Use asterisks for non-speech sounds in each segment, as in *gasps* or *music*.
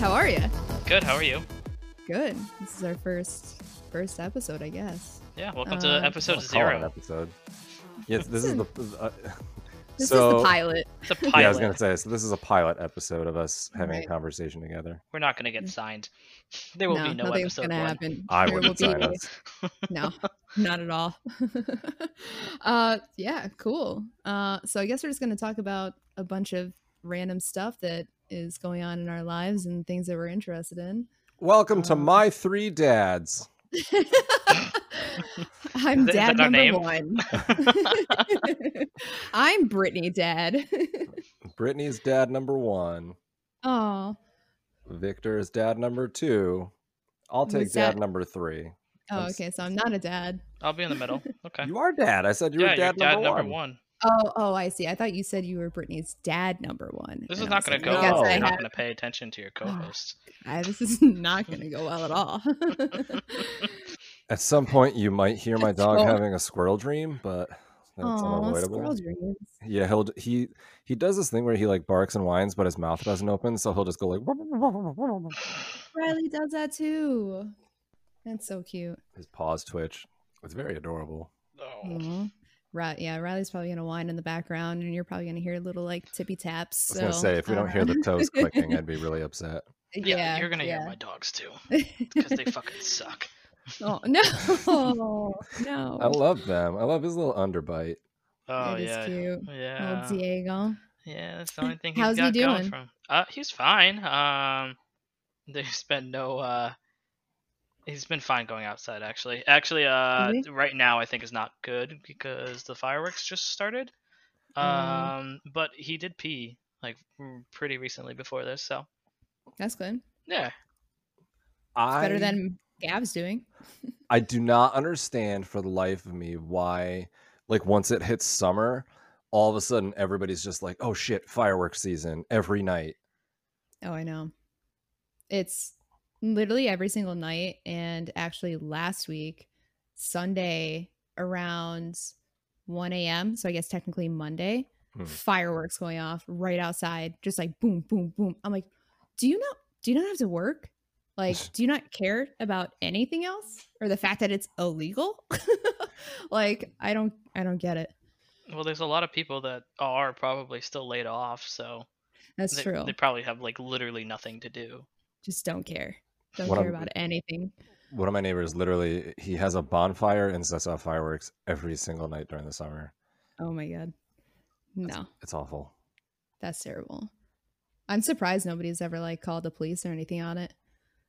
How are you? Good. How are you? Good. This is our first first episode, I guess. Yeah. Welcome Uh, to episode Let's call it an zero. episode. Yes, this is the. Uh, This so is the pilot. It's a pilot. *laughs* yeah, I was gonna say. So this is a pilot episode of us having Right. a conversation together. We're not going to get signed. There will no, be no nothing's episode gonna one. happen. I There wouldn't will sign be- us. *laughs* No, not at all. *laughs* uh, yeah, cool. Uh, so I guess we're just gonna talk about a bunch of random stuff that is going on in our lives and things that we're interested in. Welcome to Um, my three dads. *laughs* I'm Is dad number name? one. *laughs* *laughs* I'm Brittany dad. Brittany's dad number one. oh, Victor's dad number two. I'll Who's take dad dad- number three. oh, I'm okay. So I'm not a dad. I'll be in the middle. Okay. You are dad. I said you yeah, were dad, you're dad number, number one. One. Oh, oh, I see. I thought you said you were Brittany's dad number one. This is not going to go I guess well. I You're not have- going to pay attention to your *sighs* co-host. I- this is *laughs* not going to go well at all. *laughs* At some point, you might hear my dog Oh. having a squirrel dream, but that's Aw, unavoidable. squirrel dreams. Yeah, he'll he he does this thing where he like barks and whines, but his mouth doesn't open, so he'll just go like. *sighs* Riley does that too. That's so cute. His paws twitch. It's very adorable. Oh. Aw. Right, yeah. Riley's probably gonna whine in the background, and you're probably gonna hear little like tippy taps. I was gonna so, say if we don't hear the toes *laughs* clicking, I'd be really upset. Yeah, you're going to yeah. hear my dogs too *laughs* because they fucking suck. oh no, *laughs* no. I love them. I love his little underbite. Oh That is yeah. cute. Yeah. Little Diego. Yeah, that's the only thing he's How's he got going doing? from. Uh, he's fine. Um, there's been no. Uh, he's been fine going outside. Actually, actually, uh, Really? right now I think is not good because the fireworks just started. Oh. Um, but he did pee like pretty recently before this, so That's good. yeah. I Better than Gab's doing. *laughs* I do not understand for the life of me why, like, once it hits summer, all of a sudden everybody's just like, "Oh shit, fireworks season every night." Oh, I know. It's literally every single night. And actually, last week, Sunday around 1 a.m., so I guess technically Monday, Hmm. fireworks going off right outside, just like boom, boom, boom. I'm like, do you not, do you not have to work? Like, *laughs* do you not care about anything else or the fact that it's illegal? *laughs* like, I don't, I don't get it. Well, there's a lot of people that are probably still laid off, so That's they, true. they probably have like literally nothing to do. Just don't care. Don't What care I'm- about anything. One of my neighbors literally he has a bonfire and sets off fireworks every single night during the summer. Oh my God. No. It's awful. That's terrible. I'm surprised nobody's ever like called the police or anything on it.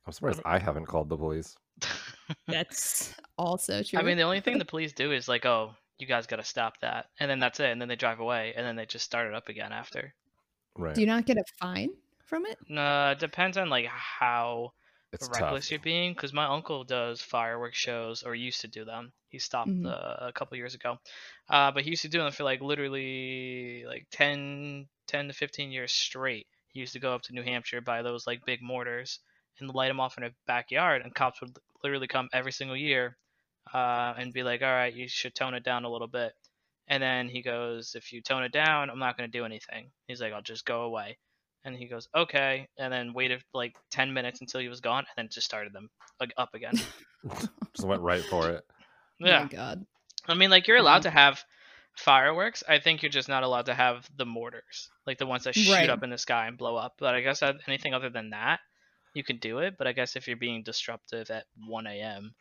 I'm surprised I haven't called the police. *laughs* That's also true. I mean, the only thing the *laughs* police do is like, oh, you guys got to stop that, and then that's it, and then they drive away, and then they just start it up again after. Right. do you not get a fine from it? No, it depends on like how it's reckless tough. you're being, because my uncle does fireworks shows, or used to do them. He stopped Mhm. uh, a couple years ago, uh, but he used to do them for like literally like 10, 10 to fifteen years straight. He used to go up to New Hampshire, buy those like big mortars, and light them off in a backyard, and cops would literally come every single year, uh, and be like, "All right, you should tone it down a little bit." And then he goes, "If you tone it down, I'm not going to do anything." He's like, "I'll just go away." And he goes, "Okay," and then waited like ten minutes until he was gone, and then just started them like, up again. *laughs* Just went right for it. Oh yeah, my god. I mean, like you're allowed Wow. to have fireworks. I think you're just not allowed to have the mortars, like the ones that shoot Right. up in the sky and blow up. But I guess that- anything other than that, you can do it. But I guess if you're being disruptive at 1 a.m.,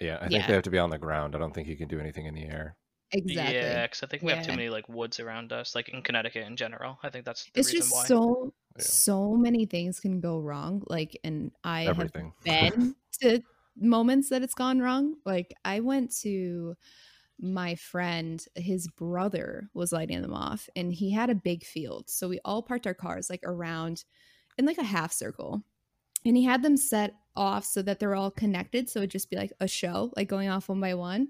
Yeah, I think Yeah. they have to be on the ground. I don't think you can do anything in the air. Exactly. yeah, because I think we have too many like woods around us, like in Connecticut in general. I think that's the It's reason just why. so Yeah. so many things can go wrong. Like and I have been *laughs* to moments that it's gone wrong. Like I went to my friend, his brother was lighting them off and he had a big field. So we all parked our cars like around in like a half circle. And he had them set off so that they're all connected. So it'd just be like a show, like going off one by one.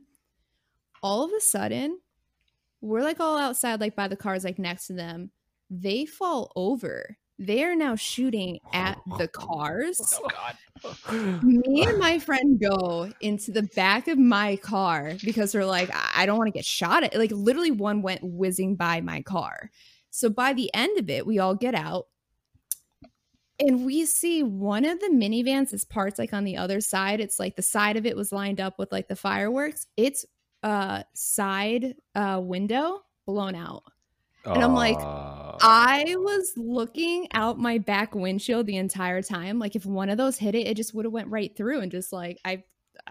All of a sudden, we're like all outside, like by the cars, like next to them. They fall over. They are now shooting at oh. the cars oh God. me and my friend go into the back of my car because we're like, I I don't want to get shot at. Like literally, one went whizzing by my car, So by the end of it, we all get out and we see one of the minivans is parts like on the other side. It's like the side of it was lined up with like the fireworks. It's uh side uh window blown out. And I'm like, Uh, I was looking out my back windshield the entire time. Like if one of those hit it, it just would have went right through and just like I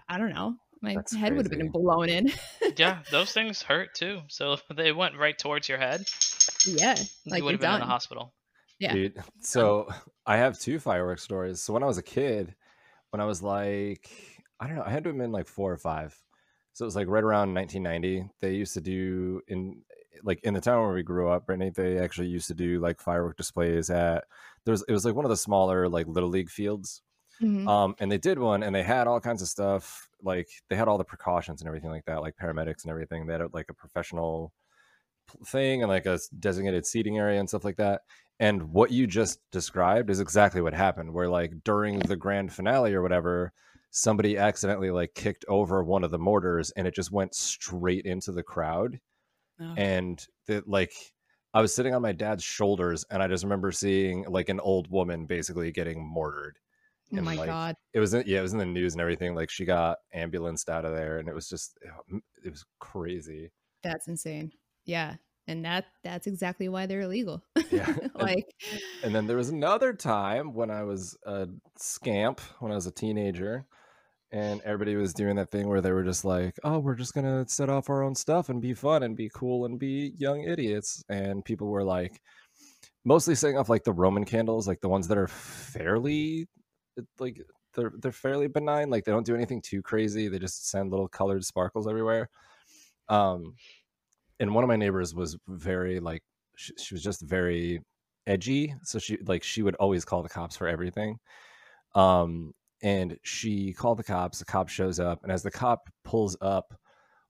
I don't know. My That's head would have been blown in. *laughs* yeah, those things hurt too. So if they went right towards your head, yeah. you Like would you're have been in the hospital. Yeah. Dude, so I have two fireworks stories. So when I was a kid, when I was like, I don't know, I had to have been like four or five. So it was like right around 1990. They used to do in like in the town where we grew up, Brittany. They actually used to do like firework displays at there's it was like one of the smaller like little league fields. Mhm. Um, and they did one, and they had all kinds of stuff. Like they had all the precautions and everything like that, like paramedics and everything. They had like a professional thing and like a designated seating area and stuff like that. And what you just described is exactly what happened. Where like during the grand finale or whatever, somebody accidentally like kicked over one of the mortars, and it just went straight into the crowd Oh. and the, like I was sitting on my dad's shoulders, and I just remember seeing like an old woman basically getting mortared. oh and, my like, god. It was in, yeah, it was in the news and everything. Like she got ambulanced out of there, and it was just it was crazy. That's insane. Yeah. And that that's exactly why they're illegal. Yeah. *laughs* And- like And then there was another time when I was a scamp when I was a teenager, and everybody was doing that thing where they were just like, "Oh, we're just gonna set off our own stuff and be fun and be cool and be young idiots," and people were like, mostly setting off like the Roman candles, like the ones that are fairly, uh, like they're they're fairly benign, like they don't do anything too crazy. They just send little colored sparkles everywhere. Um, and one of my neighbors was very like she, she was just very edgy so she like she would always call the cops for everything um and she called the cops the cop shows up and as the cop pulls up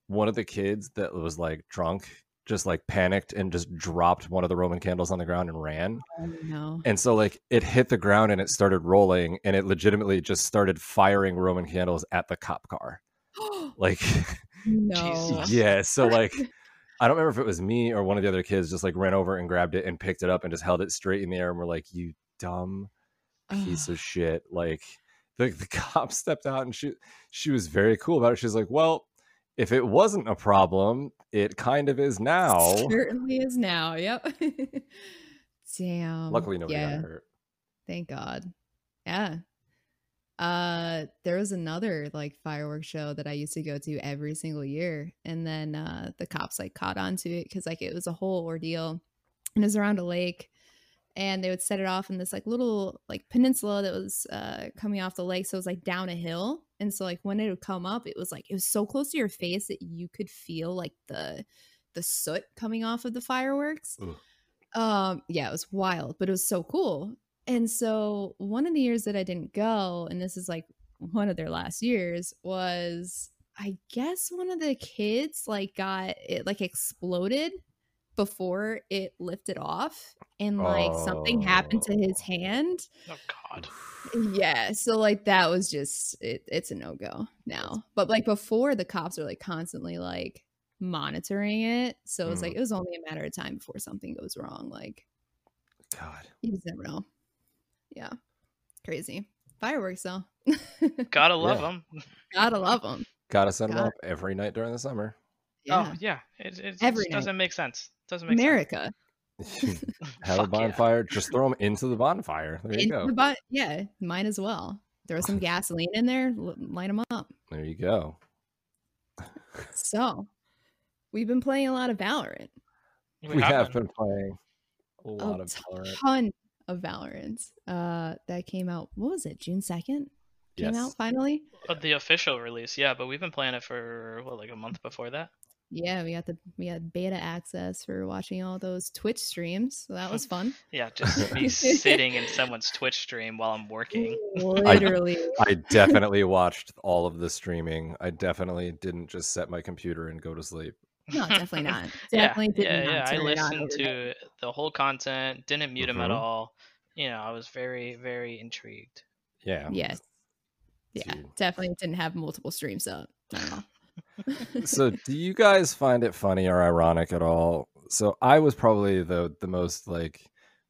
one of the kids that was like drunk just like panicked and just dropped one of the roman candles on the ground and ran oh no. and so like it hit the ground and it started rolling and it legitimately just started firing roman candles at the cop car *gasps* like *laughs* no. Yeah so like i don't remember if it was me or one of the other kids just like ran over and grabbed it and picked it up and just held it straight in the air and we're like you dumb piece of shit like the, the *laughs* cop stepped out and she she was very cool about it she's like well if it wasn't a problem it kind of is now Certainly is now. Yep. *laughs* Damn. luckily nobody yeah. got hurt Thank God. Yeah. Uh there was another like fireworks show that I used to go to every single year. And then uh the cops like caught on to it because like it was a whole ordeal. And it was around a lake. And they would set it off in this like little like peninsula that was uh coming off the lake. So it was like down a hill. And so like when it would come up, it was like it was so close to your face that you could feel like the the soot coming off of the fireworks. Ugh. Um, yeah, it was wild, but it was so cool. And so one of the years that I didn't go, and this is like one of their last years, was I guess one of the kids like got it like exploded before it lifted off and like something happened to his Oh. hand. Oh God. Yeah, so like that was just it, it's a no-go now. But like before the cops are like constantly like monitoring it. So it was like Mm. it was only a matter of time before something goes wrong. Like god you just never know. Yeah. Crazy. Fireworks though. Gotta love Yeah. them. Gotta love them. gotta set them God. up every night during the summer Yeah. Oh yeah. It, it Every just night. doesn't make sense. Doesn't make sense. America. *laughs* *laughs* have a Fuck yeah. bonfire just throw them into the bonfire there you Into go the bu- yeah, might as well. Throw some gasoline in there, light them up. there you go So, we've been playing a lot of Valorant. we, have been playing a A lot of Valorant. ton of Valorant. Uh, that came out. What was it? June second. Came Yes. out finally. Uh, the official release, yeah, but we've been playing it for what, like a month before that. Yeah, we got the we had beta access for watching all those Twitch streams, so that was fun. *laughs* Yeah, just be *laughs* sitting in someone's Twitch stream while I'm working. Literally, I *laughs* definitely watched all of the streaming. I definitely didn't just set my computer and go to sleep. no, definitely not. Yeah, Definitely did yeah, not yeah. I turn it on listened to the whole content, didn't mute him at mm-hmm. all. You know, I was very, very intrigued. Yeah. Yes. Yeah, Dude. definitely didn't have multiple streams up. So, do you guys find it funny or ironic at all so I was probably the the most like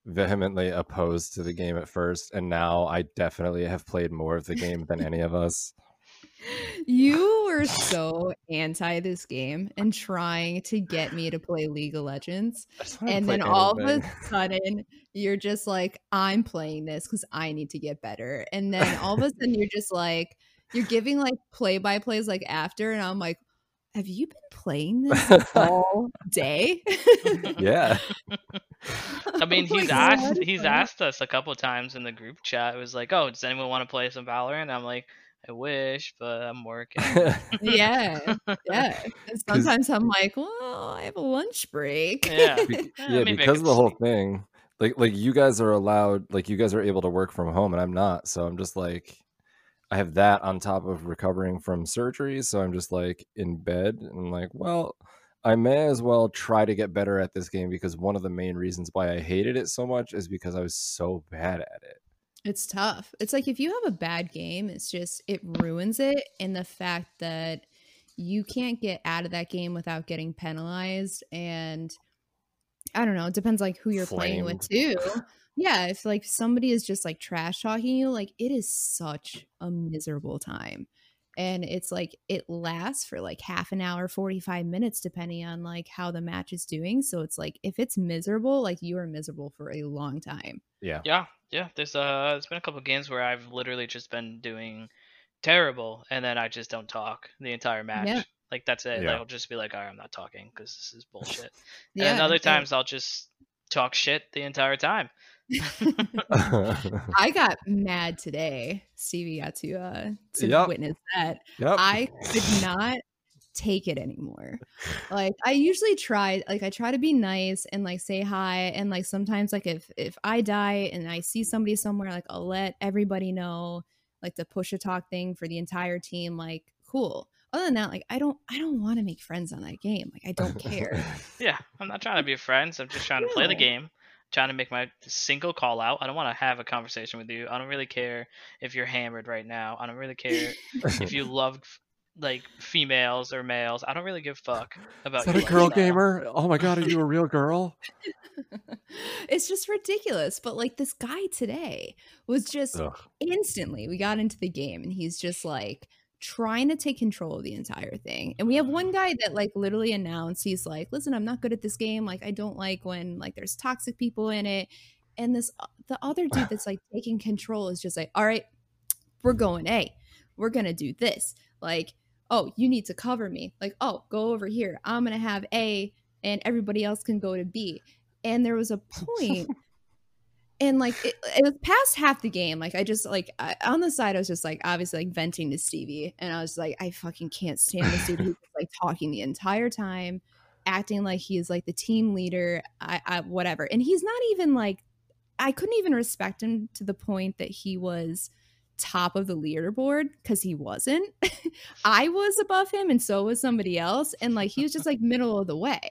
vehemently opposed to the game at first, and now I definitely have played more of the game than any of us. You were so anti this game and trying to get me to play League of Legends. And then all of a sudden, you're just like, I'm playing this because I need to get better. And then all of a sudden, you're just like, you're giving like play by plays like after. And I'm like, have you been playing this *laughs* all day? *laughs* yeah. I mean, *laughs* oh he's asked God. he's asked us a couple times in the group chat. It was like, "Oh, does anyone want to play some Valorant?" I'm like, "I wish, but I'm working." yeah, yeah. And sometimes I'm like, "Well, I have a lunch break." Yeah, Be- yeah, because of the whole thing. Like, like you guys are allowed, like you guys are able to work from home, and I'm not. So I'm just like, I have that on top of recovering from surgery. So I'm just like in bed and I'm like, well, I may as well try to get better at this game because one of the main reasons why I hated it so much is because I was so bad at it. It's tough. It's like if you have a bad game, it's just it ruins it and the fact that you can't get out of that game without getting penalized and I don't know, it depends like who you're Flamed. playing with too yeah, if like somebody is just like trash talking you, like it is such a miserable time. And it's like it lasts for like half an hour, 45 minutes, depending on like how the match is doing. So it's like if it's miserable, like you are miserable for a long time. Yeah. Yeah. Yeah. There's uh there's been a couple games where I've literally just been doing terrible and then I just don't talk the entire match. Yeah. Like that's it. Yeah. I'll just be like, all right, I'm not talking because this is *laughs* bullshit. yeah, and other times yeah. I'll just talk shit the entire time. *laughs* I got mad today. Stevie got to uh to yep. witness that. Yep. I could not take it anymore. Like I usually try like I try to be nice and like say hi and like sometimes like if if I die and I see somebody somewhere like I'll let everybody know like the push a talk thing for the entire team like cool. Other than that like I don't I don't want to make friends on that game. Like I don't *laughs* care. yeah, I'm not trying to be friends. I'm just trying to play the game trying to make my single call out. I don't want to have a conversation with you. I don't really care if you're hammered right now. I don't really care *laughs* if you love like females or males. I don't really give a fuck about. Is that a girl gamer? Oh my god, are you a real girl? *laughs* it's just ridiculous. But like this guy today was just Ugh. instantly. We got into the game and he's just like trying to take control of the entire thing. And we have one guy that like literally announced he's like, "Listen, I'm not good at this game. Like I don't like when like there's toxic people in it." And this uh, the other dude *sighs* that's like taking control is just like, "All right, we're going A. We're going to do this." Like, "Oh, you need to cover me." Like, "Oh, go over here. I'm going to have A and everybody else can go to B." And there was a *laughs* point and like it, it, was past half the game like i just like I, on the side i was just like obviously like venting to stevie and i was like i fucking can't stand this dude who's like talking the entire time acting like he's like the team leader I, I whatever. And he's not even like i couldn't even respect him to the point that he was top of the leaderboard because he wasn't. *laughs* I was above him and so was somebody else and like he was just like middle of the way.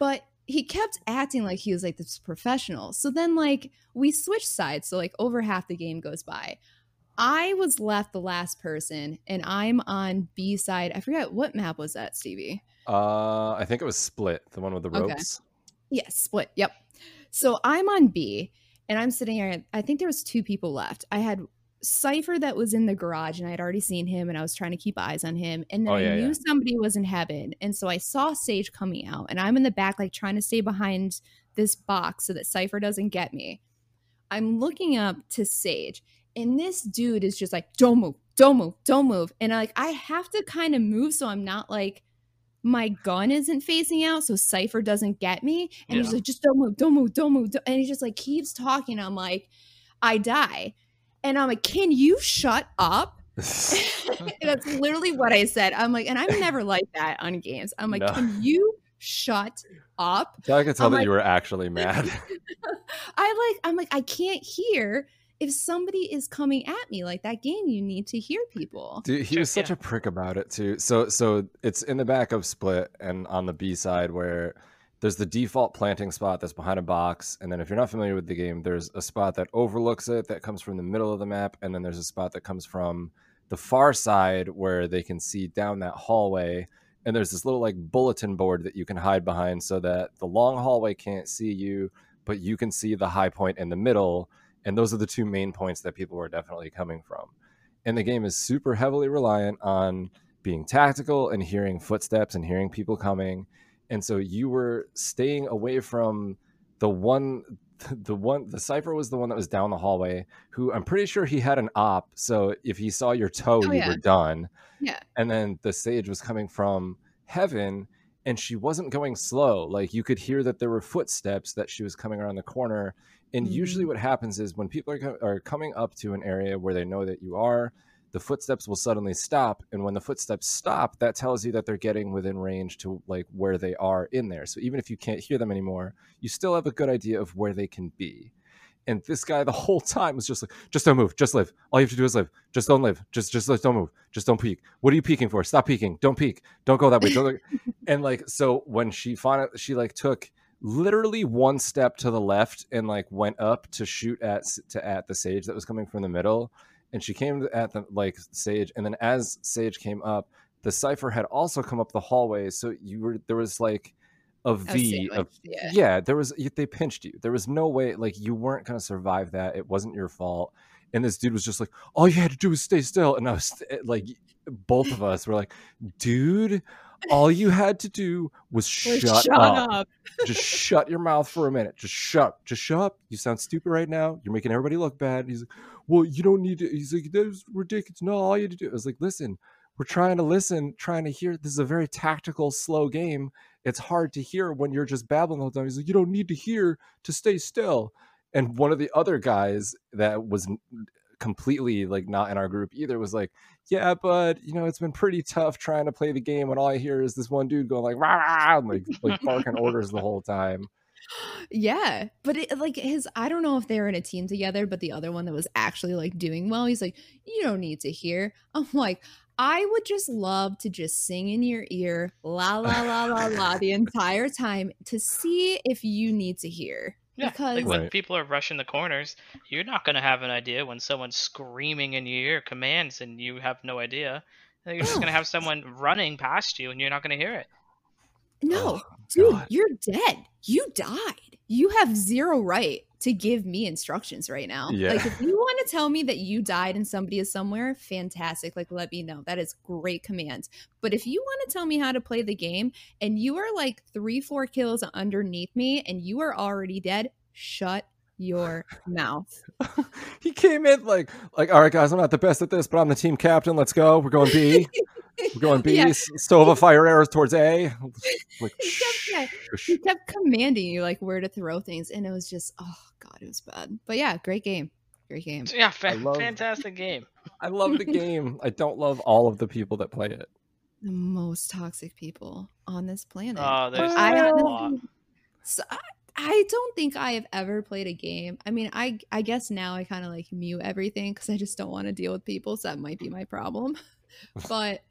But he kept acting like he was like this professional. So then like we switched sides. So like over half the game goes by. I was left the last person and I'm on B side. I forget what map was that, Stevie? Uh I think it was split, the one with the ropes. Okay. Yes, yeah, split. Yep. So I'm on B and I'm sitting here. I think there was two people left. I had Cypher that was in the garage and I had already seen him and I was trying to keep eyes on him. And then oh, yeah, I knew yeah. somebody was in heaven. And so I saw Sage coming out and I'm in the back, like trying to stay behind this box so that Cypher doesn't get me. I'm looking up to Sage and this dude is just like, don't move, don't move, don't move. And like, I have to kind of move so I'm not like, my gun isn't facing out so Cypher doesn't get me. And yeah. he's like, just don't move, don't move, don't move. And he just like keeps talking. I'm like, I die. And I'm like, can you shut up? *laughs* *laughs* That's literally what I said. I'm like, and I'm never like that on games. I'm like, no. can you shut up? I can tell I'm that like, you were actually *laughs* mad. I like, I'm like, I can't hear if somebody is coming at me like that game you need to hear people Dude, he was such yeah. a prick about it too so so it's in the back of split and on the b side where there's the default planting spot that's behind a box and then if you're not familiar with the game there's a spot that overlooks it that comes from the middle of the map and then there's a spot that comes from the far side where they can see down that hallway and there's this little like bulletin board that you can hide behind so that the long hallway can't see you, but you can see the high point in the middle. And those are the two main points that people were definitely coming from. And the game is super heavily reliant on being tactical and hearing footsteps and hearing people coming. And so you were staying away from the one *laughs* the one the Cypher was the one that was down the hallway who i'm pretty sure he had an op so if he saw your toe Oh, you yeah. were done Yeah. and then the sage was coming from heaven and she wasn't going slow like you could hear that there were footsteps that she was coming around the corner and usually mm. what happens is when people are, co- are coming up to an area where they know that you are the footsteps will suddenly stop and when the footsteps stop that tells you that they're getting within range to like where they are in there. So even if you can't hear them anymore you still have a good idea of where they can be. And this guy the whole time was just like just don't move just live. All you have to do is live. Just don't live. Just just don't move. Just don't peek. What are you peeking for? Stop peeking. Don't peek. Don't go that way. Don't *laughs* and like so when she finally she like took literally one step to the left and like went up to shoot at to at the sage that was coming from the middle and she came at the like sage and then as sage came up the Cypher had also come up the hallway so you were there was like a A v of yeah. yeah there was they pinched you. There was no way like you weren't going to survive that. It wasn't your fault. And this dude was just like all you had to do was stay still. And i was eh, like both of us were like dude all you had to do was shut, shut up. up. just shut your mouth for a minute. Just shut just shut up. You sound stupid right now. You're making everybody look bad. He's like well you don't need to he's like that's ridiculous. No all you had to do i was like listen we're trying to listen trying to hear this is a very tactical slow game. It's hard to hear when you're just babbling all the time. He's like you don't need to hear to stay still. And one of the other guys that was completely like not in our group either was like yeah but you know it's been pretty tough trying to play the game when all i hear is this one dude going like rah, rah, and like *laughs* like barking orders the whole time Yeah, but it, like his, I don't know if they were in a team together, but the other one that was actually like doing well, he's like, you don't need to hear. I'm like, I would just love to just sing in your ear, la la la la la, *laughs* the entire time to see if you need to hear. Yeah, because like when Right. people are rushing the corners, you're not gonna have an idea when someone's screaming in your ear commands and you have no idea. You're just No. gonna have someone running past you and you're not gonna hear it. no, Oh, dude, God. you're dead. You died. You have zero right to give me instructions right now. Yeah. Like if you *laughs* want to tell me that you died and somebody is somewhere, fantastic. Like let me know. That is great command. But if you want to tell me how to play the game and you are like 3 4 kills underneath me and you are already dead, shut your mouth. *laughs* he came in like like all right guys i'm not the best at this but i'm the team captain let's go we're going b we're going b Yeah. S- stove a fire arrows towards a *laughs* like He kept- yeah, shush. He kept commanding you like where to throw things and it was just oh god, it was bad. But yeah, great game. Great game. Yeah, fa- love- fantastic game. *laughs* i love the game i don't love all of the people that play it The most toxic people on this planet. Oh, there's I a honestly- lot. So I, I don't think I have ever played a game. I mean, I I guess now I kind of like mute everything because I just don't want to deal with people. So that might be my problem. *laughs* but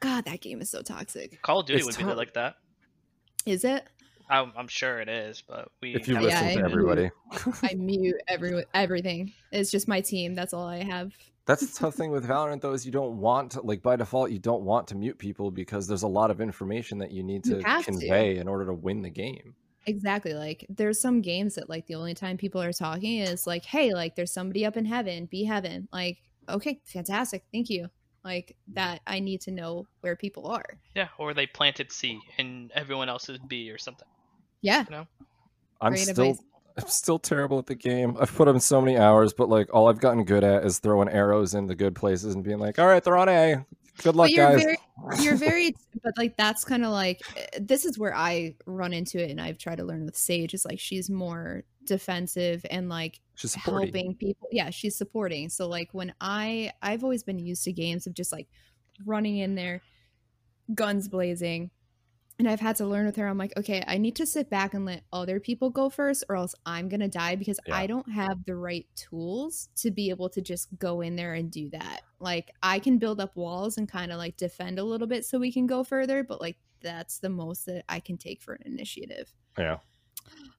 God, that game is so toxic. Call of Duty It's would be tough. like that. Is it? I'm, I'm sure it is, but we if you haven't Yeah, listen I to know. everybody I mute every everything. It's just my team. That's all I have. that's the tough thing with valorant though is you don't want to like by default you don't want to mute people because there's a lot of information that you need You to have to. convey in order to win the game Exactly. Like there's some games that like the only time people are talking is like, hey, like there's somebody up in heaven, B heaven. Like, okay, fantastic. Thank you. Like that I need to know where people are. Yeah, or they planted C and everyone else is B or something. Yeah. You know? i'm Great still advice. *laughs* I'm still terrible at the game. I've put in so many hours, but like all I've gotten good at is throwing arrows in the good places and being like, "All right, they're on A. Good luck, but you're guys." very you're very but like that's kind of like eh, this is where I run into it and I've tried to learn with Sage is like she's more defensive and like She's helping people. Yeah, she's supporting. So like when I I've always been used to games of just like running in there, guns blazing. And I've had to learn with her. I'm like, okay, I need to sit back and let other people go first, or else I'm gonna die because Yeah. I don't have the right tools to be able to just go in there and do that. Like I can build up walls and kind of like defend a little bit so we can go further, but like that's the most that I can take for an initiative. Yeah.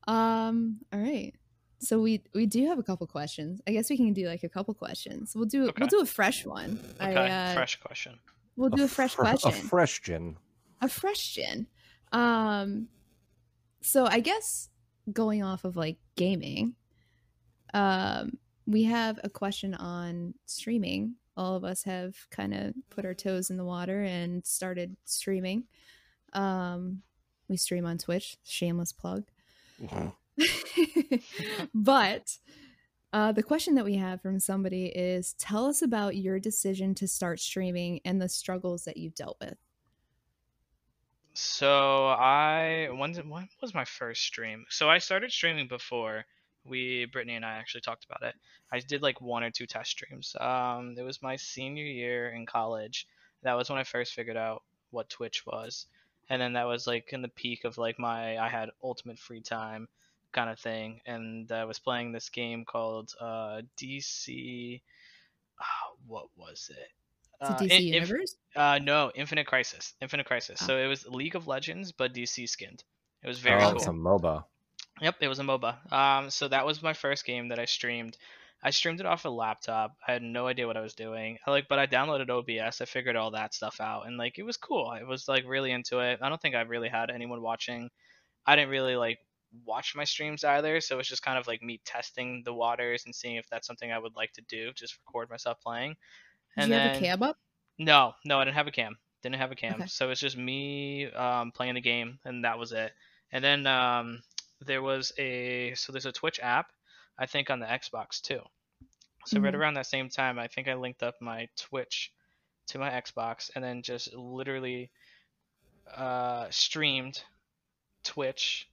Um. All right. So we we do have a couple questions. I guess we can do like a couple questions. We'll do Okay. we'll do a fresh one. Okay, I, uh, fresh question. We'll do a fresh fr- question. A fresh gin. a fresh gin. Um, so I guess going off of like gaming, um, we have a question on streaming. All of us have kind of put our toes in the water and started streaming. Um, we stream on Twitch, shameless plug. *laughs* but uh, the question that we have from somebody is tell us about your decision to start streaming and the struggles that you've dealt with. So I when when was my first stream? So I started streaming before we Brittany and I actually talked about it. I did like one or two test streams. Um, it was my senior year in college. That was when I first figured out what Twitch was, and then that was like in the peak of like my I had ultimate free time kind of thing, and I was playing this game called uh, DC. Oh, ah, what was it? Uh, DC in, Universe? uh, no, Infinite Crisis. Infinite Crisis. Oh. So it was League of Legends, but DC skinned. It was very oh, cool. it's a MOBA. Yep, it was a MOBA. Um, so that was my first game that I streamed. I streamed it off a laptop. I had no idea what I was doing. I, like, but I downloaded OBS. I figured all that stuff out, and like it was cool. I was like really into it. I don't think I really had anyone watching. I didn't really like watch my streams either, so it's just kind of like me testing the waters and seeing if that's something I would like to do. Just record myself playing. And Did you then, have a cam up? No, no, I didn't have a cam. Didn't have a cam. Okay. So it's just me um, playing the game, and that was it. And then um, there was a so there's a Twitch app, I think on the Xbox too. So mm-hmm. right around that same time, I think I linked up my Twitch to my Xbox, and then just literally uh, streamed Twitch,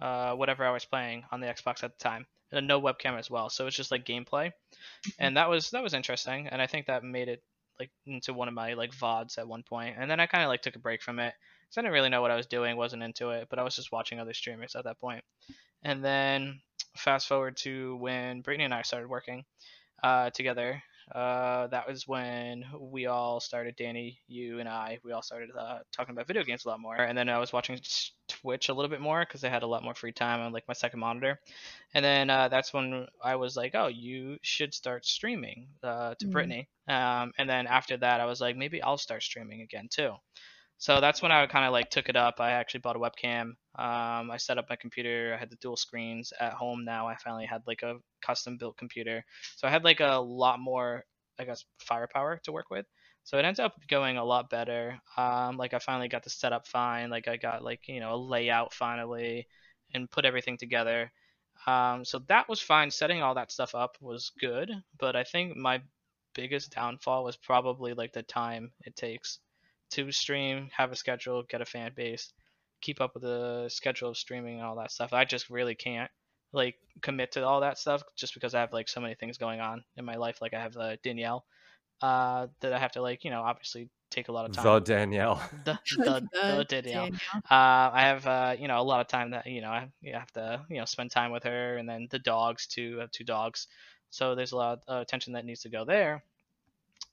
uh, whatever I was playing on the Xbox at the time, and no webcam as well. So it's just like gameplay, mm-hmm. and that was that was interesting, and I think that made it like into one of my like vods at one point. point, and then I kind of like took a break from it because I didn't really know what I was doing, wasn't into it, but I was just watching other streamers at that point. And then fast forward to when Brittany and I started working uh, together. Uh, that was when we all started, Danny, you and I, we all started uh, talking about video games a lot more. And then I was watching Twitch a little bit more because I had a lot more free time on like my second monitor. And then uh, that's when I was like, oh, you should start streaming uh, to mm-hmm. Brittany. Um, and then after that, I was like, maybe I'll start streaming again too. So that's when I kind of like took it up. I actually bought a webcam. Um, I set up my computer. I had the dual screens at home now. I finally had like a custom built computer. So I had like a lot more, I guess, firepower to work with. So it ended up going a lot better. Um, like I finally got the setup fine. Like I got like you know a layout finally, and put everything together. Um, so that was fine. Setting all that stuff up was good. But I think my biggest downfall was probably like the time it takes to stream, have a schedule, get a fan base, keep up with the schedule of streaming and all that stuff. I just really can't like commit to all that stuff just because I have like so many things going on in my life. Like I have uh, Danielle uh, that I have to like you know obviously take a lot of time. *laughs* The Danielle. *laughs* The, the, the Danielle. Danielle. Uh, I have uh, you know a lot of time that you know I have to you know spend time with her, and then the dogs too. I have two dogs, so there's a lot of attention that needs to go there.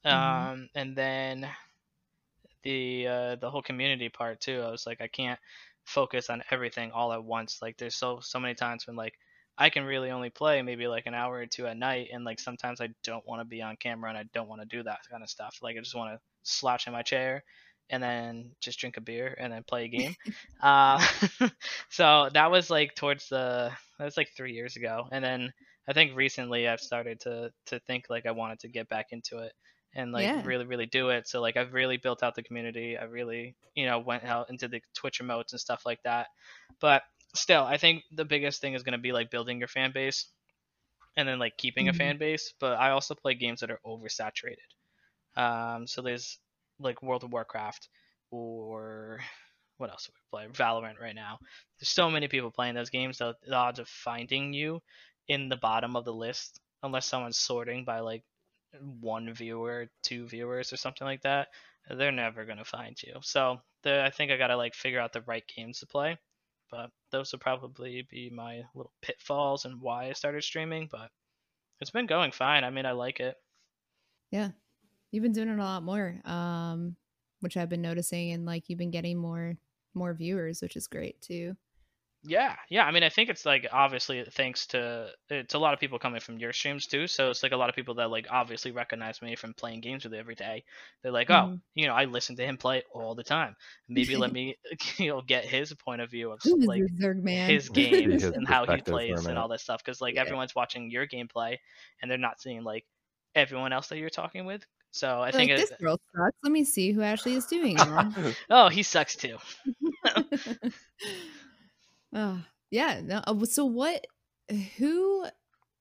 Mm-hmm. Um, and then the uh, the whole community part too. I was like, I can't focus on everything all at once. Like there's so so many times when like I can really only play maybe like an hour or two at night, and like sometimes I don't want to be on camera and I don't want to do that kind of stuff. Like I just want to slouch in my chair and then just drink a beer and then play a game. *laughs* uh, *laughs* so that was like towards the that was like three years ago, and then I think recently I've started to to think like I wanted to get back into it and like yeah. really really do it. So like i've really built out the community. I really you know went out into the twitch emotes and stuff like that. But still i think the biggest thing is going to be like building your fan base and then like keeping mm-hmm. a fan base. But i also play games that are oversaturated. Um so there's like world of warcraft or what else do we play? Valorant right now. There's so many people playing those games so the odds of finding you in the bottom of the list unless someone's sorting by like one viewer, two viewers, or something like that, they're never gonna find you. So I think I gotta like figure out the right games to play. But those would probably be my little pitfalls and why I started streaming. But it's been going fine. I mean, I like it. Yeah, you've been doing it a lot more, um, which I've been noticing, and like you've been getting more more viewers, which is great too. Yeah, yeah. I mean, I think it's like obviously thanks to it's a lot of people coming from your streams too. So it's like a lot of people that like obviously recognize me from playing games with you every day. They're like, oh, Mhm. you know, I listen to him play all the time. Maybe let me, *laughs* you know, get his point of view of like his *laughs* games his and how he perspective for a plays and all that stuff. Because like Yeah. everyone's watching your gameplay and they're not seeing like everyone else that you're talking with. So I think like it, this girl sucks. Let me see who Ashley is doing *laughs* oh, he sucks too. Oh, yeah. No, uh, so what? Who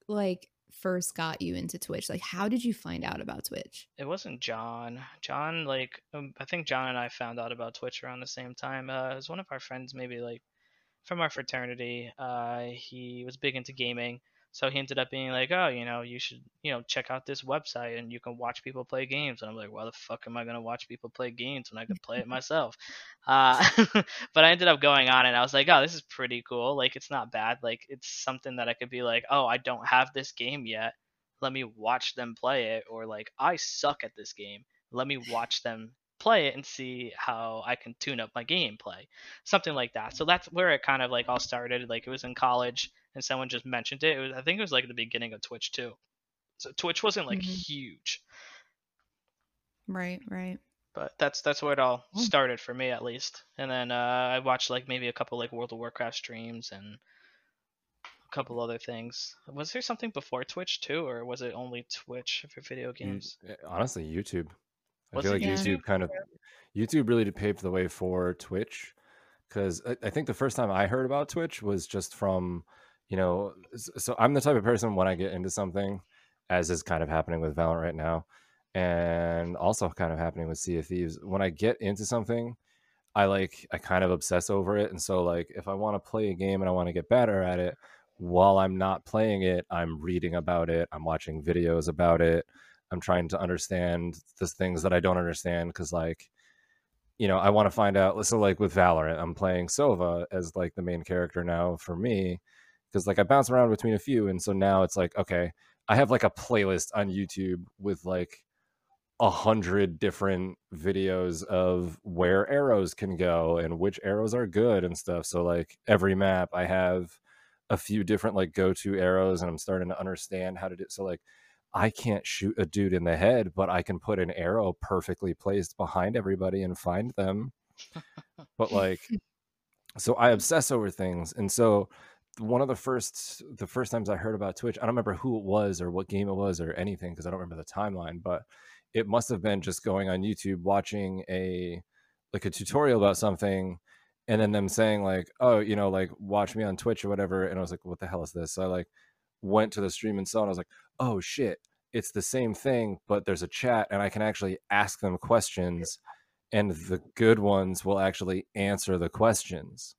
like first got you into Twitch? Like, how did you find out about Twitch? It wasn't John. John, like, um, I think John and I found out about Twitch around the same time. Uh, it was one of our friends, maybe like from our fraternity. Uh, he was big into gaming, so he ended up being like, "Oh, you know, you should, you know, check out this website and you can watch people play games." And I'm like, "Why the fuck am I gonna watch people play games when I can play it myself?" *laughs* Uh, *laughs* but I ended up going on and I was like, "Oh, this is pretty cool. Like, it's not bad. Like, it's something that I could be like, oh, I don't have this game yet." let me watch them play it or like i suck at this game let me watch them play it and see how i can tune up my gameplay something like that. So that's where it kind of like all started. Like it was in college and someone just mentioned it, it was, i think it was like the beginning of twitch too. So twitch wasn't like Mhm. huge. Right, right. but that's that's where it all started for me at least. And then uh, i watched like maybe a couple like world of warcraft streams and a couple other things. Was there something before twitch too or was it only twitch for video games? eh, honestly, YouTube. I Was feel like YouTube? Kind of YouTube really did pave the way for Twitch because I, I think the first time I heard about Twitch was just from, you know, so I'm the type of person when I get into something, as is kind of happening with Valorant right now, and also kind of happening with Sea of Thieves. When I get into something, I like I kind of obsess over it, and so like if I want to play a game and I want to get better at it, while I'm not playing it, I'm reading about it, I'm watching videos about it, I'm trying to understand the things that I don't understand because like you know I want to find out. So like with Valorant, I'm playing Sova as like the main character now for me because like I bounce around between a few, and so now it's like okay, I have like a playlist on YouTube with like a hundred different videos of where arrows can go and which arrows are good and stuff. So like every map, I have a few different like go-to arrows, and I'm starting to understand how to do. So like I can't shoot a dude in the head, but I can put an arrow perfectly placed behind everybody and find them. but like, *laughs* so I obsess over things, and so one of the first the first times I heard about Twitch, I don't remember who it was or what game it was or anything because I don't remember the timeline, but it must have been just going on YouTube watching a like a tutorial about something and then them saying like, "Oh, you know, like watch me on Twitch or whatever." And I was like, "What the hell is this?" So I like went to the stream and saw it. And I was like, "Oh shit, it's the same thing, but there's a chat and I can actually ask them questions and the good ones will actually answer the questions."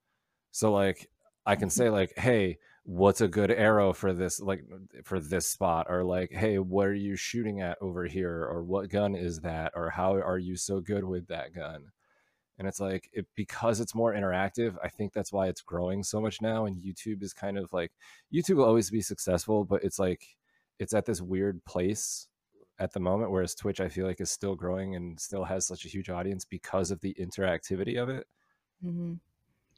So like I can mm-hmm. say like, "Hey, what's a good arrow for this like for this spot? Or like hey what are you shooting at over here? Or what gun is that? Or how are you so good with that gun and it's like it because it's more interactive i think that's why it's growing so much now and youtube is kind of like youtube will always be successful but it's like it's at this weird place at the moment whereas twitch i feel like is still growing and still has such a huge audience because of the interactivity of it hmm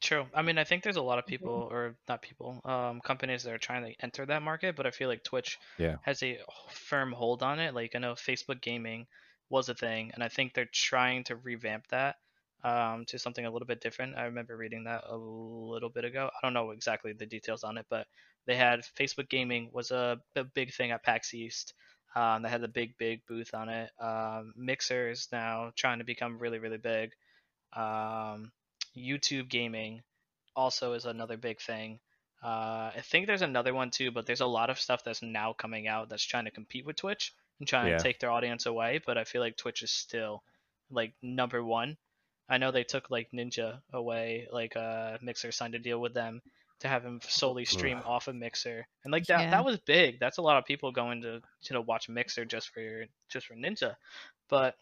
True. I mean, I think there's a lot of people, or not people, um, companies that are trying to enter that market, but I feel like Twitch Yeah. has a firm hold on it. Like I know Facebook gaming was a thing, and I think they're trying to revamp that um, to something a little bit different. I remember reading that a little bit ago. I don't know exactly the details on it, but they had Facebook gaming was a, a big thing at PAX East. Um, they had the big, big booth on it. Um, Mixers now trying to become really, really big. Um, YouTube gaming also is another big thing. Uh, I think there's another one too, but there's a lot of stuff that's now coming out that's trying to compete with Twitch and trying Yeah. to take their audience away. But I feel like Twitch is still like number one. I know they took like Ninja away, like uh, Mixer signed a deal with them to have him solely stream Ugh. off of Mixer, and like that Yeah. that was big. That's a lot of people going to you know watch Mixer just for just for Ninja, but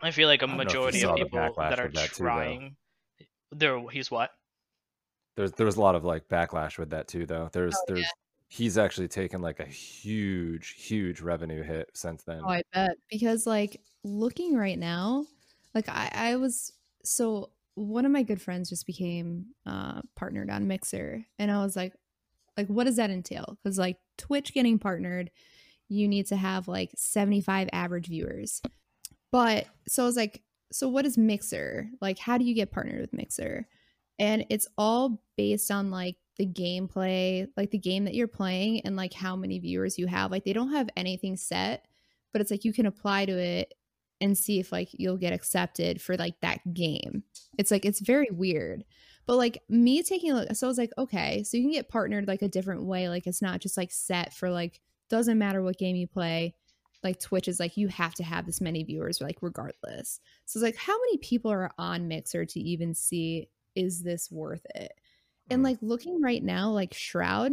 I feel like a I don't know if you majority of people that are with that too, trying. there, he's what? there's there was a lot of like backlash with that too though there's Oh, there's he's actually taken like a huge huge revenue hit since then Oh, I bet. Because like looking right now, like I, I was so one of my good friends just became uh, partnered on Mixer, and I was like, like, what does that entail? Because like Twitch getting partnered, you need to have like 75 average viewers. But so I was like, so what is Mixer? Like, how do you get partnered with Mixer? And it's all based on like the gameplay, like the game that you're playing and like how many viewers you have. Like, they don't have anything set, but it's like you can apply to it and see if like you'll get accepted for like that game. It's like it's very weird. But like me taking a look, so I was like, okay, so you can get partnered like a different way. Like it's not just like set for like doesn't matter what game you play. Like Twitch is like you have to have this many viewers, like regardless. So it's like how many people are on Mixer to even see is this worth it? And Mm. like looking right now, like Shroud,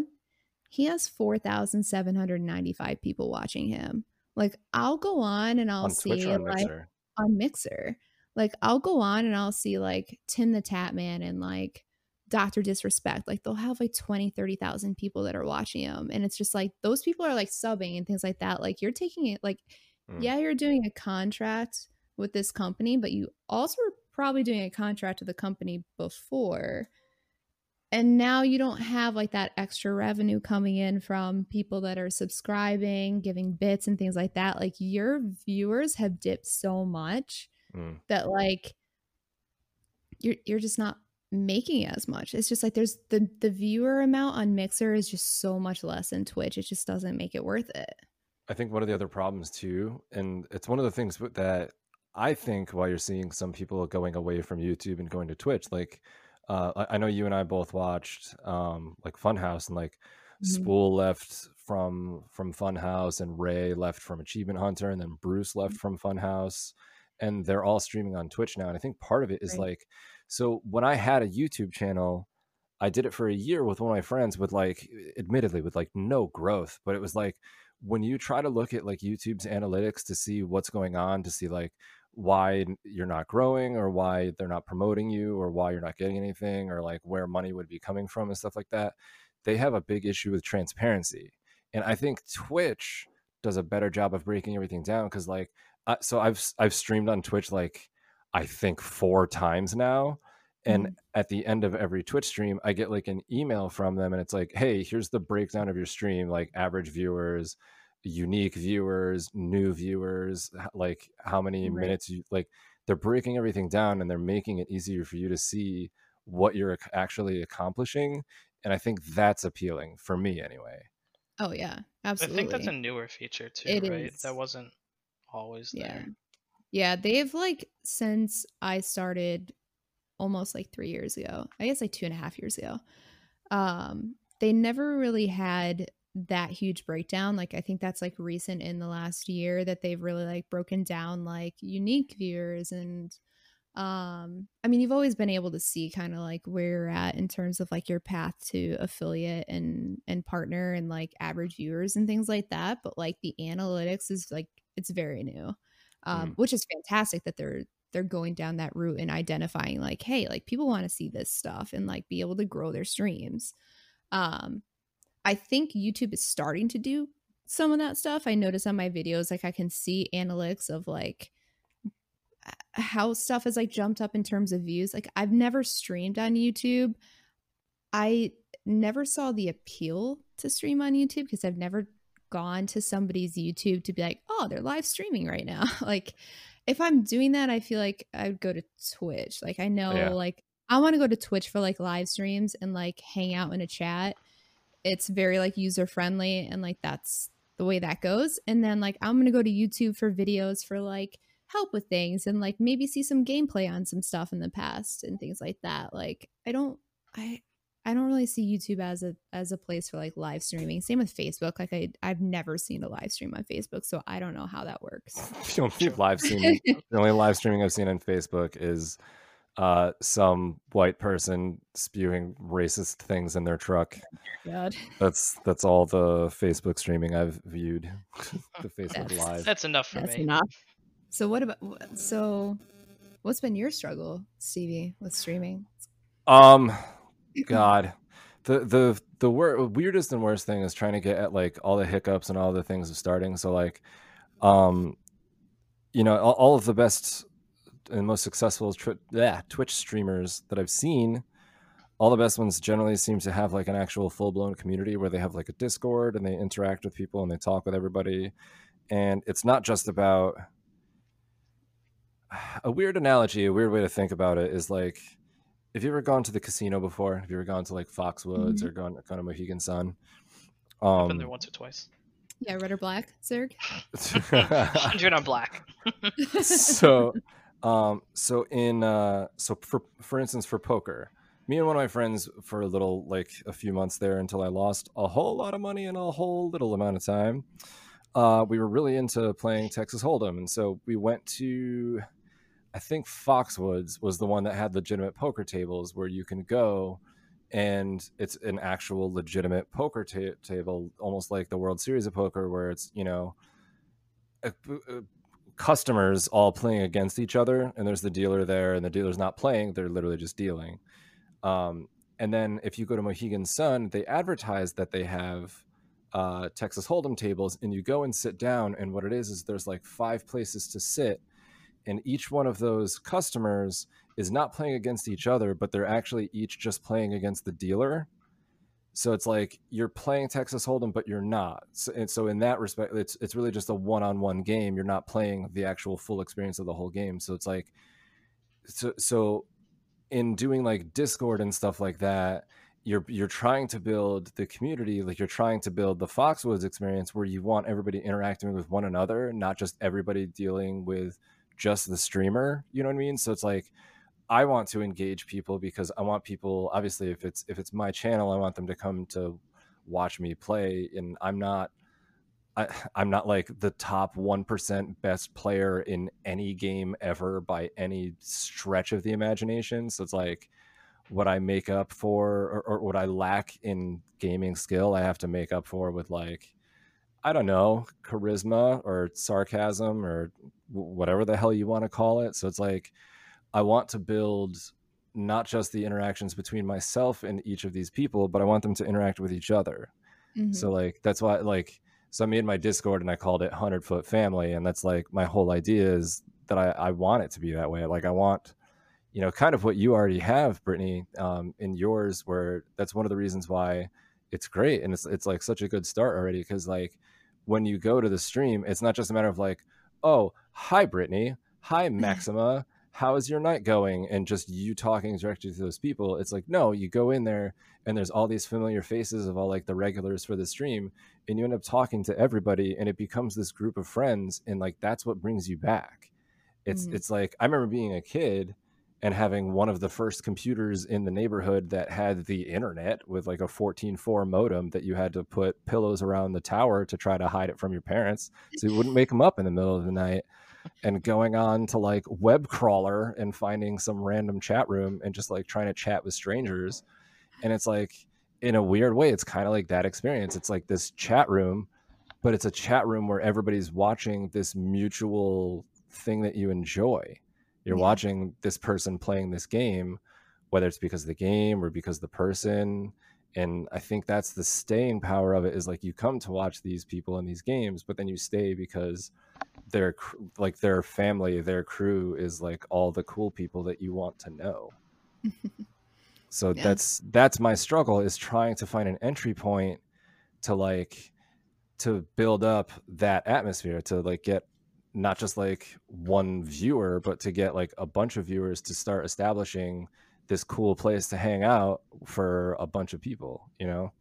he has four thousand seven hundred ninety five people watching him. Like I'll go on and I'll on see on like Mixer. on Mixer. Like I'll go on and I'll see like Tim the Tatman and like Dr. Disrespect. Like they'll have like 20, 30,000 people that are watching them. And it's just like those people are like subbing and things like that. Like you're taking it like, Mm. yeah, you're doing a contract with this company, but you also were probably doing a contract with the company before. And now you don't have like that extra revenue coming in from people that are subscribing, giving bits and things like that. Like your viewers have dipped so much Mm. that like you're you're just not making as much. It's just like there's the the viewer amount on Mixer is just so much less than Twitch. It just doesn't make it worth it. I think one of the other problems too, and it's one of the things that I think why you're seeing some people going away from YouTube and going to Twitch. Like, uh, I, know you and I both watched um, like Funhaus, and like Mhm. Spoole left from from Funhaus, and Ray left from Achievement Hunter, and then Bruce left from Funhaus, and they're all streaming on Twitch now. And I think part of it is Right. like, so when I had a YouTube channel. I did it for a year with one of my friends with like admittedly with like no growth, but it was like when you try to look at like YouTube's analytics to see what's going on, to see like why you're not growing or why they're not promoting you or why you're not getting anything or like where money would be coming from and stuff like that, they have a big issue with transparency. And I think Twitch does a better job of breaking everything down because like I, so I've i've streamed on Twitch like I think four times now. And mm-hmm. at the end of every Twitch stream, I get like an email from them, and it's like, "Hey, here's the breakdown of your stream, like average viewers, unique viewers, new viewers, like how many Right. minutes you like." They're breaking everything down, and they're making it easier for you to see what you're actually accomplishing. And I think that's appealing for me, anyway. Oh yeah, absolutely. I think that's a newer feature too, It right? is. That wasn't always yeah. there. Yeah, they've like since I started almost like three years ago. I guess like two and a half years ago. Um, they never really had that huge breakdown. Like I think that's like recent in the last year that they've really like broken down like unique viewers and um I mean you've always been able to see kind of like where you're at in terms of like your path to affiliate and and partner and like average viewers and things like that, but like the analytics is like it's very new. Um Mm. which is fantastic that they're they're going down that route and identifying like hey, like people want to see this stuff and like be able to grow their streams. Um I think YouTube is starting to do some of that stuff. I notice on my videos, like I can see analytics of like how stuff has like jumped up in terms of views. Like I've never streamed on YouTube. I never saw the appeal to stream on YouTube because I've never gone to somebody's YouTube to be like, oh, they're live streaming right now. *laughs* like if I'm doing that, I feel like I would go to Twitch. Like I know Yeah. like I want to go to Twitch for like live streams and like hang out in a chat it's very like user friendly and like that's the way that goes. And then like i'm gonna go to youtube for videos for like help with things and like maybe see some gameplay on some stuff in the past and things like that. Like i don't i i don't really see youtube as a as a place for like live streaming. Same with facebook. Like i i've never seen a live stream on facebook so i don't know how that works. *laughs* The only live streaming, *laughs* the only live streaming I've seen on Facebook is uh, some white person spewing racist things in their truck. god That's that's all the Facebook streaming I've viewed. *laughs* the *laughs* Facebook That's- Live. That's enough for that's me. enough so what about so what's been your struggle stevie with streaming Um, *laughs* God, the the the wor- weirdest and worst thing is trying to get at like all the hiccups and all the things of starting. So like, um, you know, all, all of the best and most successful twi- yeah, Twitch streamers that I've seen, all the best ones generally seem to have like an actual full blown community where they have like a Discord and they interact with people and they talk with everybody. And it's not just about a weird analogy, a weird way to think about it is like have you ever gone to the casino before? Have you ever gone to like Foxwoods Mhm. or gone gone to Mohegan Sun? I've been there Um, once or twice. Yeah, red or black, Zerg. *laughs* *laughs* Hundred on black. so um so in uh so for for instance for poker me and one of my friends for a little like a few months there until i lost a whole lot of money in a whole little amount of time uh we were really into playing texas hold'em. And so we went to i think foxwoods was the one that had legitimate poker tables where you can go and it's an actual legitimate poker ta- table almost like the world series of poker where it's you know a- a- customers all playing against each other and there's the dealer there and the dealer's not playing they're literally just dealing. Um, and then if you go to mohegan sun they advertise that they have uh, texas hold'em tables and you go and sit down and what it is is there's like five places to sit and each one of those customers is not playing against each other but they're actually each just playing against the dealer so it's like you're playing Texas Hold'em, but you're not. So, and so in that respect, it's it's really just a one-on-one game. You're not playing the actual full experience of the whole game. So it's like, so so in doing like Discord and stuff like that, you're you're trying to build the community, like you're trying to build the Foxwoods experience where you want everybody interacting with one another, not just everybody dealing with just the streamer. You know what I mean? So it's like I want to engage people because I want people obviously if it's if it's my channel I want them to come to watch me play and I'm not I, *laughs* I'm not like the top 1% best player in any game ever by any stretch of the imagination. So it's like what I make up for or, or what I lack in gaming skill I have to make up for with like I don't know charisma or sarcasm or whatever the hell you want to call it. So it's like I want to build not just the interactions between myself and each of these people, but I want them to interact with each other. Mhm. So like that's why like so I made my Discord and I called it Hundred Foot Family, and that's like my whole idea is that I, I want it to be that way. Like I want, you know, kind of what you already have, Brittany, um, in yours, where that's one of the reasons why it's great and it's it's like such a good start already because like when you go to the stream, it's not just a matter of like, oh, hi Brittany, hi *laughs* Maxima how is your night going? And just you talking directly to those people it's like no you go in there and there's all these familiar faces of all like the regulars for the stream and you end up talking to everybody and it becomes this group of friends and like that's what brings you back. It's Mhm. it's like i remember being a kid and having one of the first computers in the neighborhood that had the internet with like a 14.4 modem that you had to put pillows around the tower to try to hide it from your parents so you wouldn't wake them up in the middle of the night and going on to like WebCrawler and finding some random chat room and just like trying to chat with strangers. And it's like in a weird way it's kind of like that experience. It's like this chat room but it's a chat room where everybody's watching this mutual thing that you enjoy. You're Yeah. watching this person playing this game whether it's because of the game or because of the person. And i think that's the staying power of it is like you come to watch these people in these games but then you stay because their like their family their crew is like all the cool people that you want to know *laughs* so Yeah. that's that's my struggle is trying to find an entry point to like to build up that atmosphere to like get not just like one viewer but to get like a bunch of viewers to start establishing this cool place to hang out for a bunch of people you know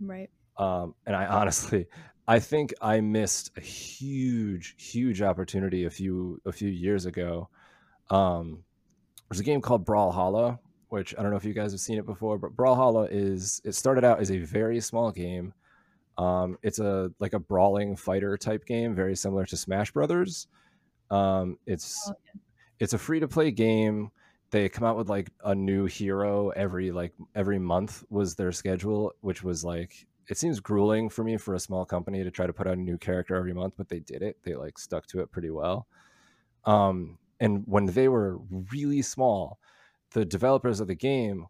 right. um, and I honestly, I think I missed a huge, huge opportunity a few a few years ago. Um, there's a game called Brawlhalla, which I don't know if you guys have seen it before, but Brawlhalla is it started out as a very small game. Um, it's a like a brawling fighter type game, very similar to Smash Brothers. Um, it's Oh, it's a free to play game. They come out with like a new hero every like every month was their schedule, which was like it seems grueling for me for a small company to try to put out a new character every month, but they did it. They like stuck to it pretty well. Um, and when they were really small, the developers of the game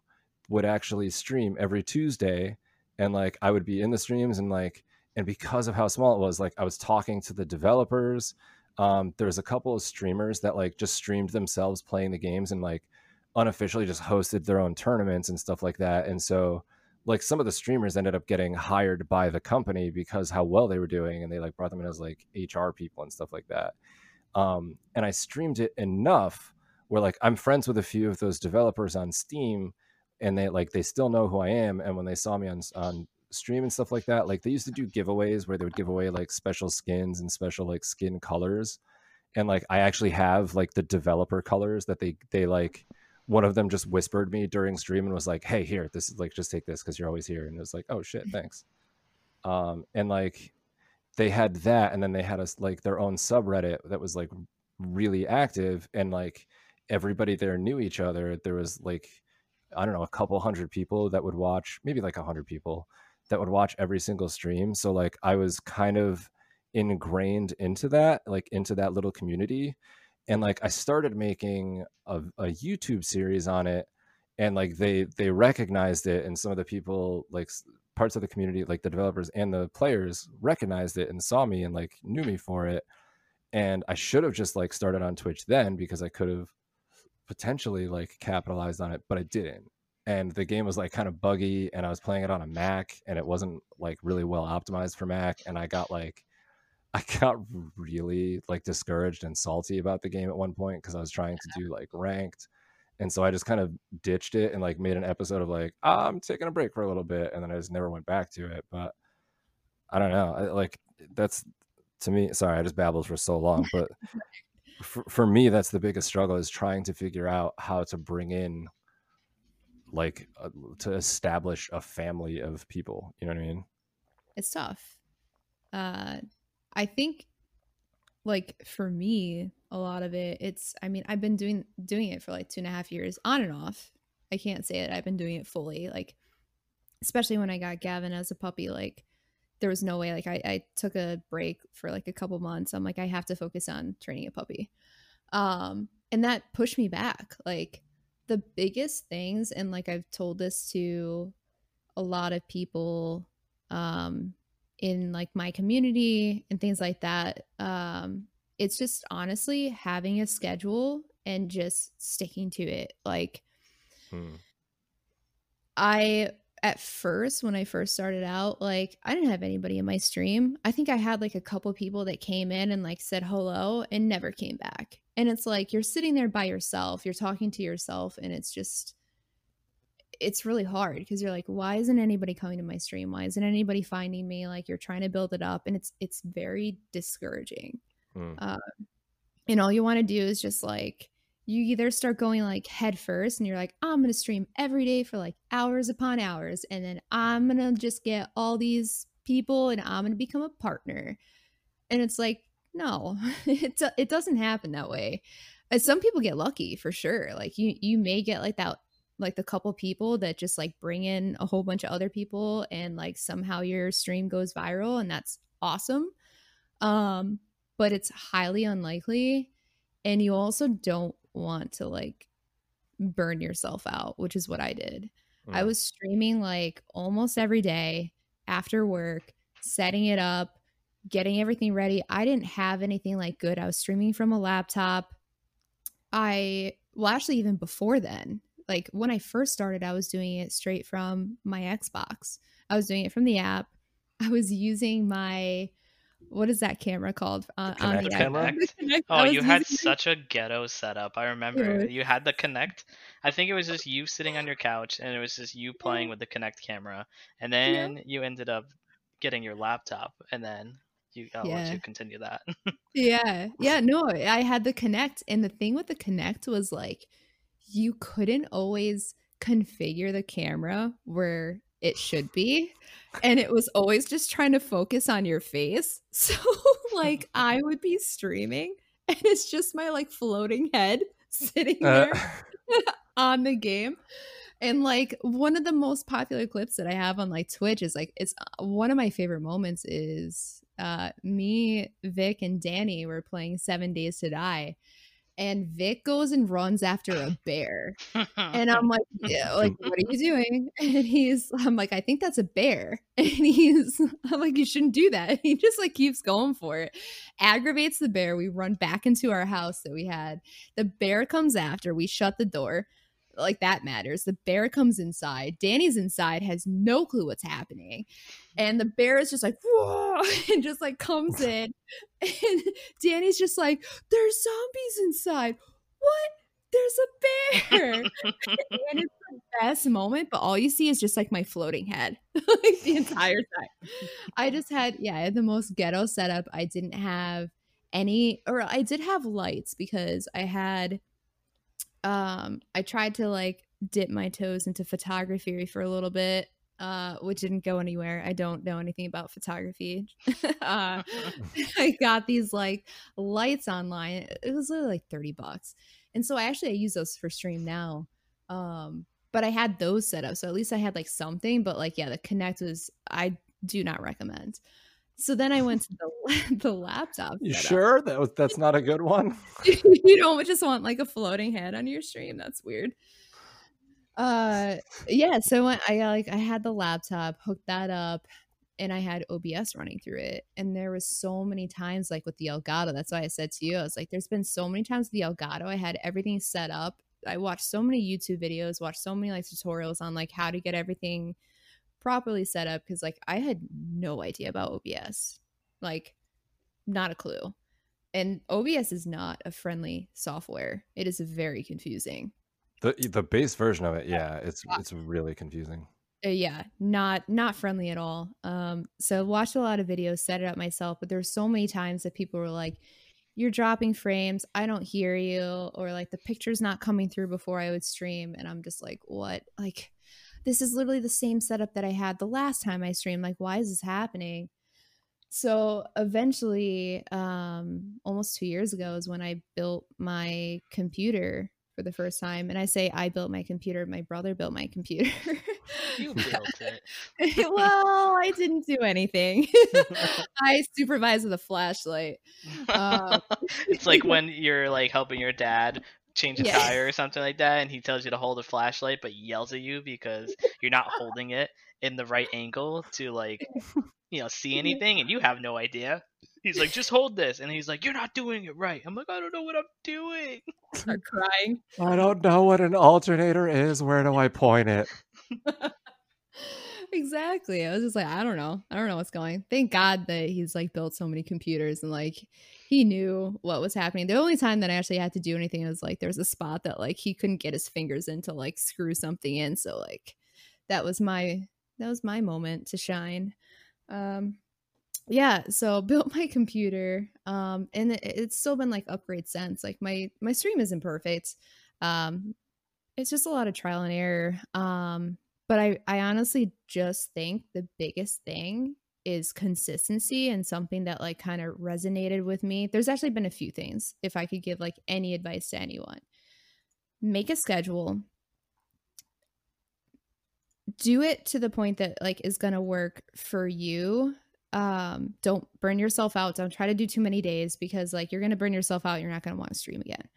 would actually stream every Tuesday, and like I would be in the streams and like and because of how small it was, like I was talking to the developers, um, there's a couple of streamers that like just streamed themselves playing the games and like unofficially just hosted their own tournaments and stuff like that. And so like some of the streamers ended up getting hired by the company because how well they were doing and they like brought them in as like HR people and stuff like that. Um, and I streamed it enough where like I'm friends with a few of those developers on Steam and they like they still know who I am and when they saw me on on stream and stuff like that like they used to do giveaways where they would give away like special skins and special like skin colors and like I actually have like the developer colors that they they like one of them just whispered me during stream and was like, "Hey, here, this is like just take this because you're always here." And it was like, "Oh shit, *laughs* thanks." Um, and like they had that, and then they had us like their own subreddit that was like really active, and like everybody there knew each other. There was like I don't know a couple hundred people that would watch, maybe like a hundred people that would watch every single stream. So like I was kind of ingrained into that, like into that little community and like I started making a, a YouTube series on it, and like they they recognized it, and some of the people like parts of the community, like the developers and the players, recognized it and saw me and like knew me for it. And I should have just like started on Twitch then because I could have potentially like capitalized on it, but I didn't. And the game was like kind of buggy, and I was playing it on a Mac, and it wasn't like really well optimized for Mac, and I got like I got really like discouraged and salty about the game at one point because I was trying to do like ranked. And so I just kind of ditched it and like made an episode of like, oh, I'm taking a break for a little bit. And then I just never went back to it. But I don't know. I, like that's to me, sorry, I just babbled for so long. *laughs* But for, for me, that's the biggest struggle is trying to figure out how to bring in like uh, to establish a family of people. You know what I mean? It's tough. Uh, I think like for me, a lot of it, it's I mean, I've been doing doing it for like two and a half years on and off. I can't say that I've been doing it fully. Like especially when I got Gavin as a puppy, like there was no way like I, I took a break for like a couple months. I'm like, I have to focus on training a puppy. Um, and that pushed me back. Like the biggest things, and like I've told this to a lot of people um in like my community and things like that um it's just honestly having a schedule and just sticking to it like hmm. i at first when i first started out like i didn't have anybody in my stream i think i had like a couple people that came in and like said hello and never came back and it's like you're sitting there by yourself you're talking to yourself and it's just it's really hard because you're like why isn't anybody coming to my stream? Why isn't anybody finding me? Like you're trying to build it up and it's it's very discouraging. Mm. uh, and all you want to do is just like you either start going like head first and you're like i'm gonna stream every day for like hours upon hours and then i'm gonna just get all these people and i'm gonna become a partner. And it's like no *laughs* it, it doesn't happen that way. And some people get lucky for sure like you you may get like that like the couple people that just like bring in a whole bunch of other people and like somehow your stream goes viral and that's awesome. Um but it's highly unlikely and you also don't want to like burn yourself out which is what i did. Mm. i was streaming like almost every day after work setting it up getting everything ready. I didn't have anything like good. I was streaming from a laptop. I well actually even before then like when I first started, I was doing it straight from my Xbox. I was doing it from the app. *laughs* I was using my what is that camera called? Uh, on the camera. *laughs* Oh, you had using... such a ghetto setup. I remember you had the Kinect. I think it was just you sitting on your couch, and it was just you playing with the Kinect camera. And then yeah. you ended up getting your laptop, and then you I'll yeah. let you continue that. *laughs* yeah, yeah. No, I had the Kinect, and the thing with the Kinect was like you couldn't always configure the camera where it should be and it was always just trying to focus on your face *laughs* so like *laughs* i would be streaming and it's just my like floating head *laughs* sitting uh. there uh. on the game and like one of the most popular clips that i have on like twitch is like it's uh, one of my favorite moments is uh me vic and danny were playing seven days to die and Vic goes and runs after a bear. *laughs* And I'm like, yeah, like, what are you doing? *laughs* And he's, I'm like, I think that's a bear. *laughs* And he's, I'm like, you shouldn't do that. He just like keeps going for it, aggravates the bear. We run back into our house that we had. The bear comes after. We shut the door like that matters. The bear comes inside. Danny's inside, has no clue what's happening. And the bear is just like, whoa, *laughs* and just like comes *laughs* in. And Danny's just like, there's zombies inside. What? There's a bear. *laughs* and it's the best moment, but all you see is just like my floating head, like the entire time. I just had, yeah, I had the most ghetto setup. I didn't have any, or I did have lights because I had um i tried to like dip my toes into photography for a little bit uh which didn't go anywhere. I don't know anything about photography. *laughs* Uh *laughs* *laughs* i got these like lights online. It was literally like 30 bucks. And so i actually i use those for stream now um but i had those set up. So at least i had like something but like yeah the Kinect was i do not recommend so then I went to the *laughs* the laptop. You setup. sure that was that's not a good one? *laughs* you don't just want like a floating head on your stream. That's weird. Uh, yeah. So I, I like I had the laptop hooked that up, and I had OBS running through it. And there was so many times like with the Elgato. That's why I said to you, I was like, there's been so many times with the Elgato. I had everything set up. I watched so many YouTube videos, watched so many like tutorials on like how to get everything properly set up because like I had no idea about OBS. Like not a clue. And OBS is not a friendly software. It is very confusing. The the base version of it, yeah, it's it's really confusing. Uh, yeah, not not friendly at all. Um so watched a lot of videos, set it up myself, but there's so many times that people were like you're dropping frames, I don't hear you or like the picture's not coming through before I would stream and I'm just like, "What?" Like this is literally the same setup that I had the last time I streamed. Like, why is this happening? So eventually, um, almost two years ago is when I built my computer for the first time. And I say I built my computer, my brother built my computer. you *laughs* built it. *laughs* well, I didn't do anything. *laughs* I supervised with a flashlight. Um, it's like when you're like helping your dad change a Yeah. tire or something like that, and he tells you to hold a flashlight, but yells at you because you're not holding it in the right angle to like, you know, see *laughs* anything, and you have no idea. He's like, just hold this, and he's like, you're not doing it right. I'm like, I don't know what I'm doing. *laughs* start crying. I don't know what an alternator is. Where do I point it? *laughs* exactly. I was just like, I don't know. I don't know what's going. Thank God that he's like built so many computers and like he knew what was happening. The only time that I actually had to do anything was like there was a spot that like he couldn't get his fingers in to like screw something in. So like that was my that was my moment to shine. Um yeah, so *laughs* built my computer um and it, it's still been like upgrade since. Like my my stream isn't perfect. Um it's just a lot of trial and error. Um but I, I honestly just think the biggest thing is consistency and something that like kind of resonated with me. There's actually been a few things if I could give like any advice to anyone. Make a schedule. Do it to the point that like is going to work for you. Um don't burn yourself out. Don't try to do too many days because like you're going to burn yourself out. You're not going to want to stream again.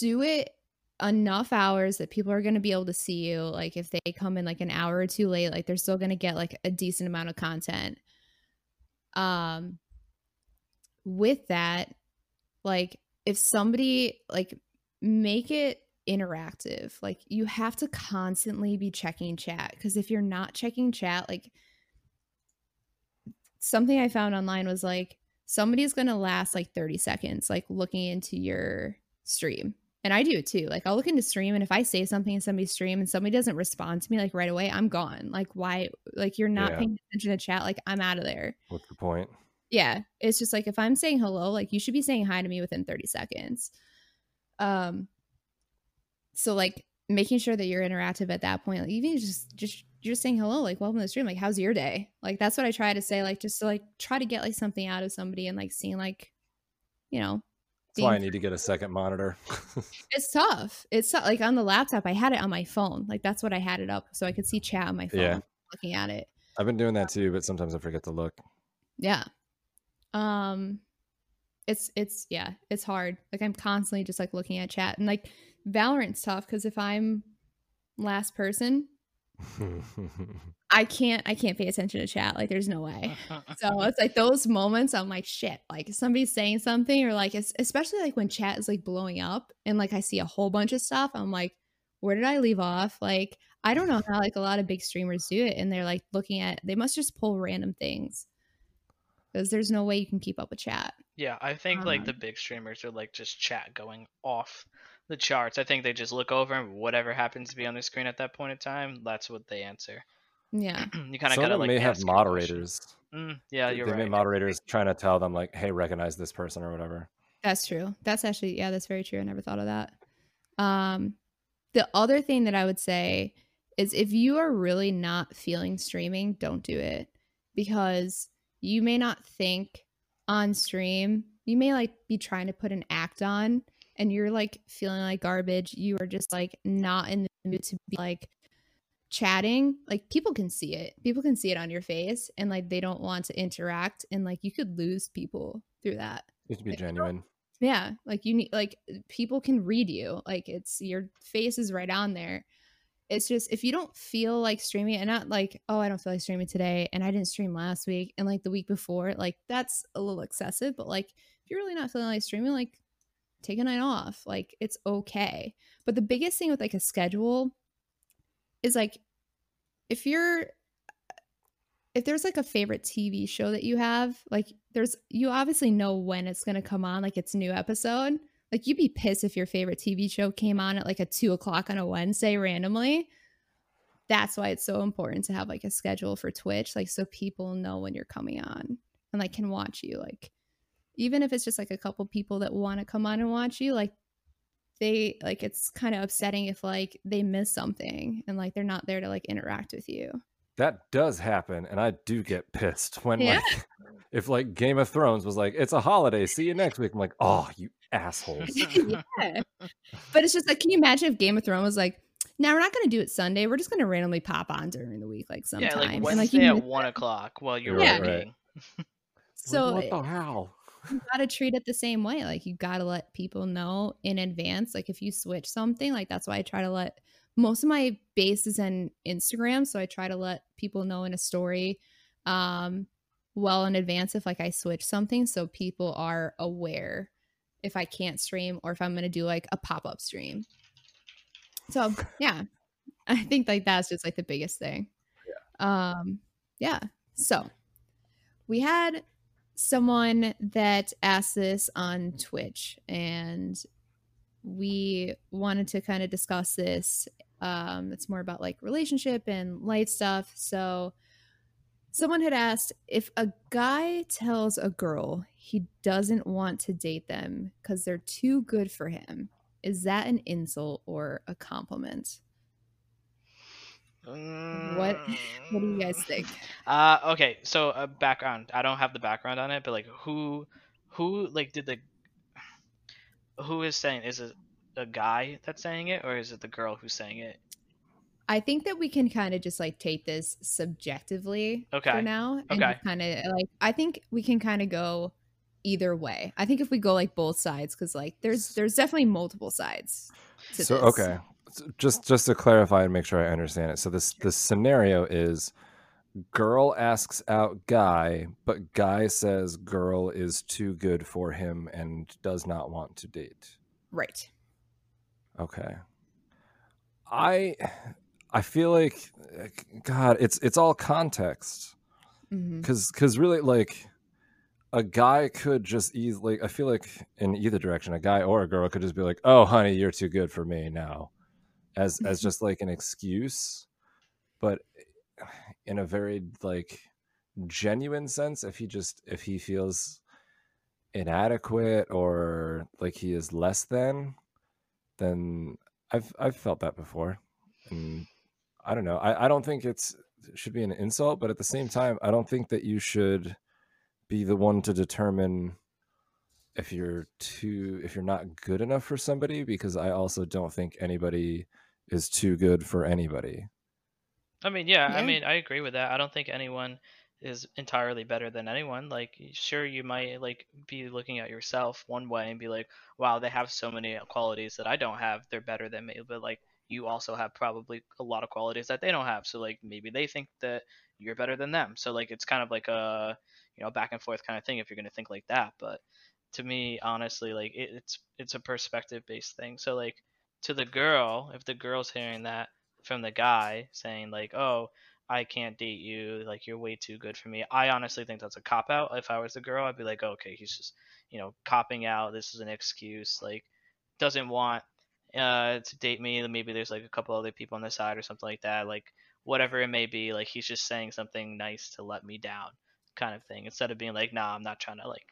Do it enough hours that people are going to be able to see you like if they come in like an hour or two late like they're still going to get like a decent amount of content. Um with that like if somebody like make it interactive like you have to constantly be checking chat because if you're not checking chat like something i found online was like somebody's going to last like 30 seconds like looking into your stream and I do too. Like I'll look into stream and if I say something in somebody's stream and somebody doesn't respond to me like right away, I'm gone. Like why like you're not Yeah. paying attention to chat, like I'm out of there. What's the point? Yeah. It's just like if I'm saying hello, like you should be saying hi to me within 30 seconds. Um so like making sure that you're interactive at that point, like even just just you're just saying hello, like welcome to the stream, like how's your day? Like that's what I try to say, like just to like try to get like something out of somebody and like seeing like, you know, That's why I need to get a second monitor. *laughs* it's tough. It's tough. like on the laptop. I had it on my phone. Like that's what I had it up, so I could see chat on my phone, Yeah. looking at it. I've been doing that too, but sometimes I forget to look. Yeah. Um. it's it's yeah, it's hard. Like I'm constantly just like looking at chat and like Valorant's tough because if I'm last person, *laughs* *laughs* I can't I can't pay attention to chat. Like there's no way. *laughs* So it's like those moments I'm like shit. Like somebody's saying something or like it's especially like when chat is like blowing up and like I see a whole bunch of stuff. I'm like, where did I leave off? Like I don't know how like a lot of big streamers do it and they're like looking at they must just pull random things because there's no way you can keep up with chat. Yeah, I think like Um, the big streamers are like just chat going off the charts. I think they just look over and whatever happens to be on the screen at that point in time, that's what they answer. Yeah. *clears throat* you kind of Some gotta of them like may have ask your question. moderators. Mm, yeah, you're they right. may moderators trying to tell them like, "Hey, recognize this person" or whatever. That's true. That's actually yeah, that's very true. I never thought of that. Um the other thing that I would say is if you are really not feeling streaming, don't do it because you may not think on stream. You may like be trying to put an act on and you're like feeling like garbage. You are just like not in the mood to be like chatting. Like people can see it. People can see it on your face and like they don't want to interact and like you could lose people through that. You have to be Like, genuine. Yeah, like you need like people can read you. Like it's your face is right on there. It's just if you don't feel like streaming and not like, oh, I don't feel like streaming today and I didn't stream last week and like the week before, like that's a little excessive, but like if you're really not feeling like streaming, like take a night off. Like it's okay. But the biggest thing with like a schedule is like if you're if there's like a favorite TV show that you have, like there's you obviously know when it's gonna come on, like it's new episode. Like you'd be pissed if your favorite TV show came on at like a two o'clock on a Wednesday randomly. That's why it's so important to have like a schedule for Twitch, like so people know when you're coming on and like can watch you. Like even if it's just like a couple people that want to come on and watch you, like they like it's kind of upsetting if like they miss something and like they're not there to like interact with you. That does happen, and I do get pissed when Yeah. like *laughs* if like Game of Thrones was like, "It's a holiday, see you next week." I'm like, "Oh, you *laughs* assholes!" yeah. But it's just like, can you imagine if Game of Thrones was like, now we're not going to do it Sunday. We're just going to randomly pop on during the week, like sometime. yeah, like and like you at one it. o'clock while you're Yeah. *laughs* working. Right. So what the hell? You got to treat it the same way. Like you got to let people know in advance. Like if you switch something, like that's why I try to let most of my base is in Instagram, so I try to let people know in a story um well in advance if like I switch something so people are aware if I can't stream or if I'm going to do like a pop-up stream. So, *laughs* yeah. I think like that's just like the biggest thing. Yeah. Um yeah. So, we had someone that asked this on Twitch and we wanted to kind of discuss this. Um, it's more about like relationship and life stuff. So someone had asked if a guy tells a girl he doesn't want to date them because they're too good for him, is that an insult or a compliment? What *laughs* what do you guys think? Uh, okay, so uh, background. I don't have the background on it, but like who, who like did the, who is saying? Is it a guy that's saying it, or is it the girl who's saying it? I think that we can kind of just like take this subjectively Okay. for now. And Okay. kind of like I think we can kind of go either way. I think if we go like both sides, because like there's there's definitely multiple sides. To So this. okay, So just just to clarify and make sure I understand it. So this this scenario is girl asks out guy, but guy says girl is too good for him and does not want to date. Right. Okay. I I feel like God, it's it's all context hmm because because really like a guy could just easily I feel like in either direction, a guy or a girl could just be like, "Oh, honey, you're too good for me now," as as mm-hmm. just like an excuse, but eh, in a very like genuine sense, if he just if he feels inadequate or like he is less than, then I've I've felt that before, and I don't know. I I don't think it's it should be an insult, but at the same time, I don't think that you should be the one to determine if you're too if you're not good enough for somebody because I also don't think anybody is too good for anybody. I mean, yeah, I mean, I agree with that. I don't think anyone is entirely better than anyone. Like, sure, you might like be looking at yourself one way and be like, "Wow, they have so many qualities that I don't have. They're better than me." But like, you also have probably a lot of qualities that they don't have. So like, maybe they think that you're better than them. So like, it's kind of like a you know back and forth kind of thing if you're gonna think like that. But to me, honestly, like it, it's it's a perspective based thing. So like, to the girl, if the girl's hearing that from the guy saying like, "Oh, I can't date you. Like you're way too good for me. I honestly think that's a cop out. If I was the girl, I'd be like, okay, he's just, you know, copping out. This is an excuse. Like doesn't want uh to date me. Maybe there's like a couple other people on the side or something like that. Like whatever it may be. Like he's just saying something nice to let me down, kind of thing. Instead of being like, nah, I'm not trying to like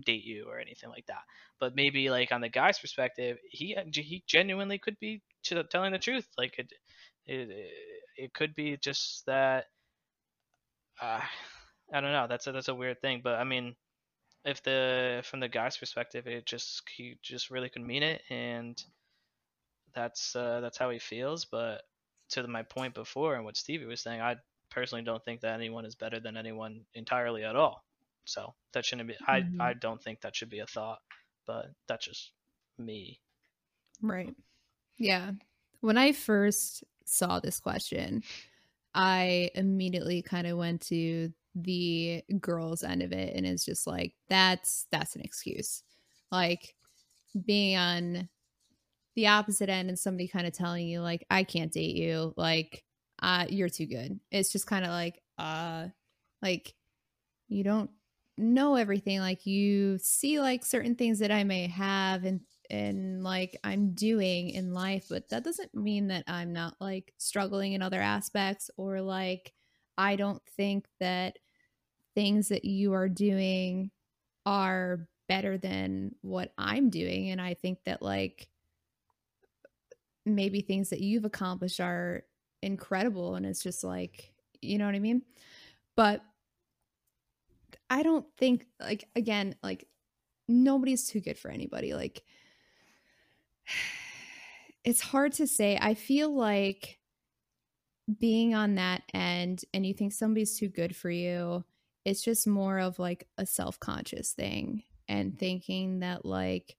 date you or anything like that. But maybe like on the guy's perspective, he he genuinely could be telling the truth. Like it, it it could be just that uh, I don't know. That's a that's a weird thing, but I mean, if the from the guy's perspective, it just he just really could mean it, and that's uh, that's how he feels. But to my point before and what Stevie was saying, I personally don't think that anyone is better than anyone entirely at all. So that shouldn't be. Mm-hmm. I I don't think that should be a thought, but that's just me. Right. Yeah. When I first saw this question, I immediately kind of went to the girls end of it and it's just like that's that's an excuse. Like being on the opposite end and somebody kind of telling you like I can't date you, like uh you're too good. It's just kind of like uh like you don't know everything like you see like certain things that I may have and and like I'm doing in life, but that doesn't mean that I'm not like struggling in other aspects or like I don't think that things that you are doing are better than what I'm doing. And I think that like maybe things that you've accomplished are incredible. And it's just like, you know what I mean? But I don't think, like, again, like, nobody's too good for anybody. Like, *sighs* it's hard to say. I feel like being on that end and you think somebody's too good for you, it's just more of like a self conscious thing and thinking that like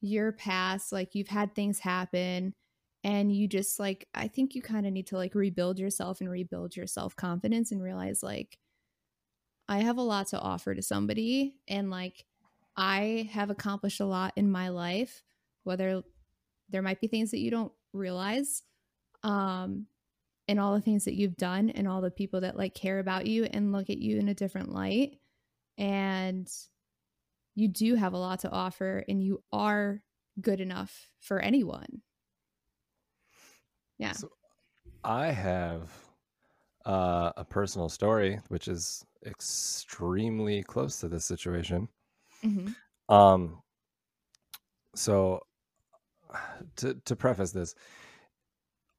your past, like you've had things happen and you just like, I think you kind of need to like rebuild yourself and rebuild your self confidence and realize like, I have a lot to offer to somebody and like I have accomplished a lot in my life whether there might be things that you don't realize um and all the things that you've done and all the people that like care about you and look at you in a different light and you do have a lot to offer and you are good enough for anyone. Yeah. So i have uh, a personal story which is extremely close to this situation mm-hmm. um so to to preface this,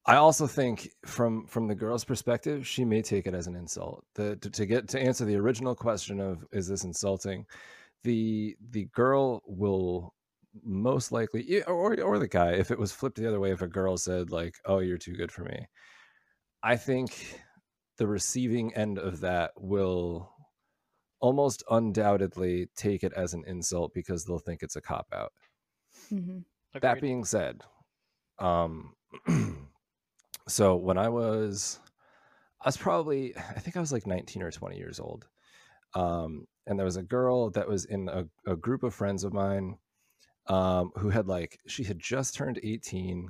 I also think from from the girl's perspective, she may take it as an insult. The, to, to get to answer the original question of is this insulting, the the girl will most likely or or the guy if it was flipped the other way if a girl said like oh you're too good for me i think the receiving end of that will almost undoubtedly take it as an insult because they'll think it's a cop out mm-hmm. That being said, um, *clears throat* so when I was, I was probably, I think I was like 19 or 20 years old. Um, and there was a girl that was in a, a group of friends of mine um, who had like, she had just turned 18.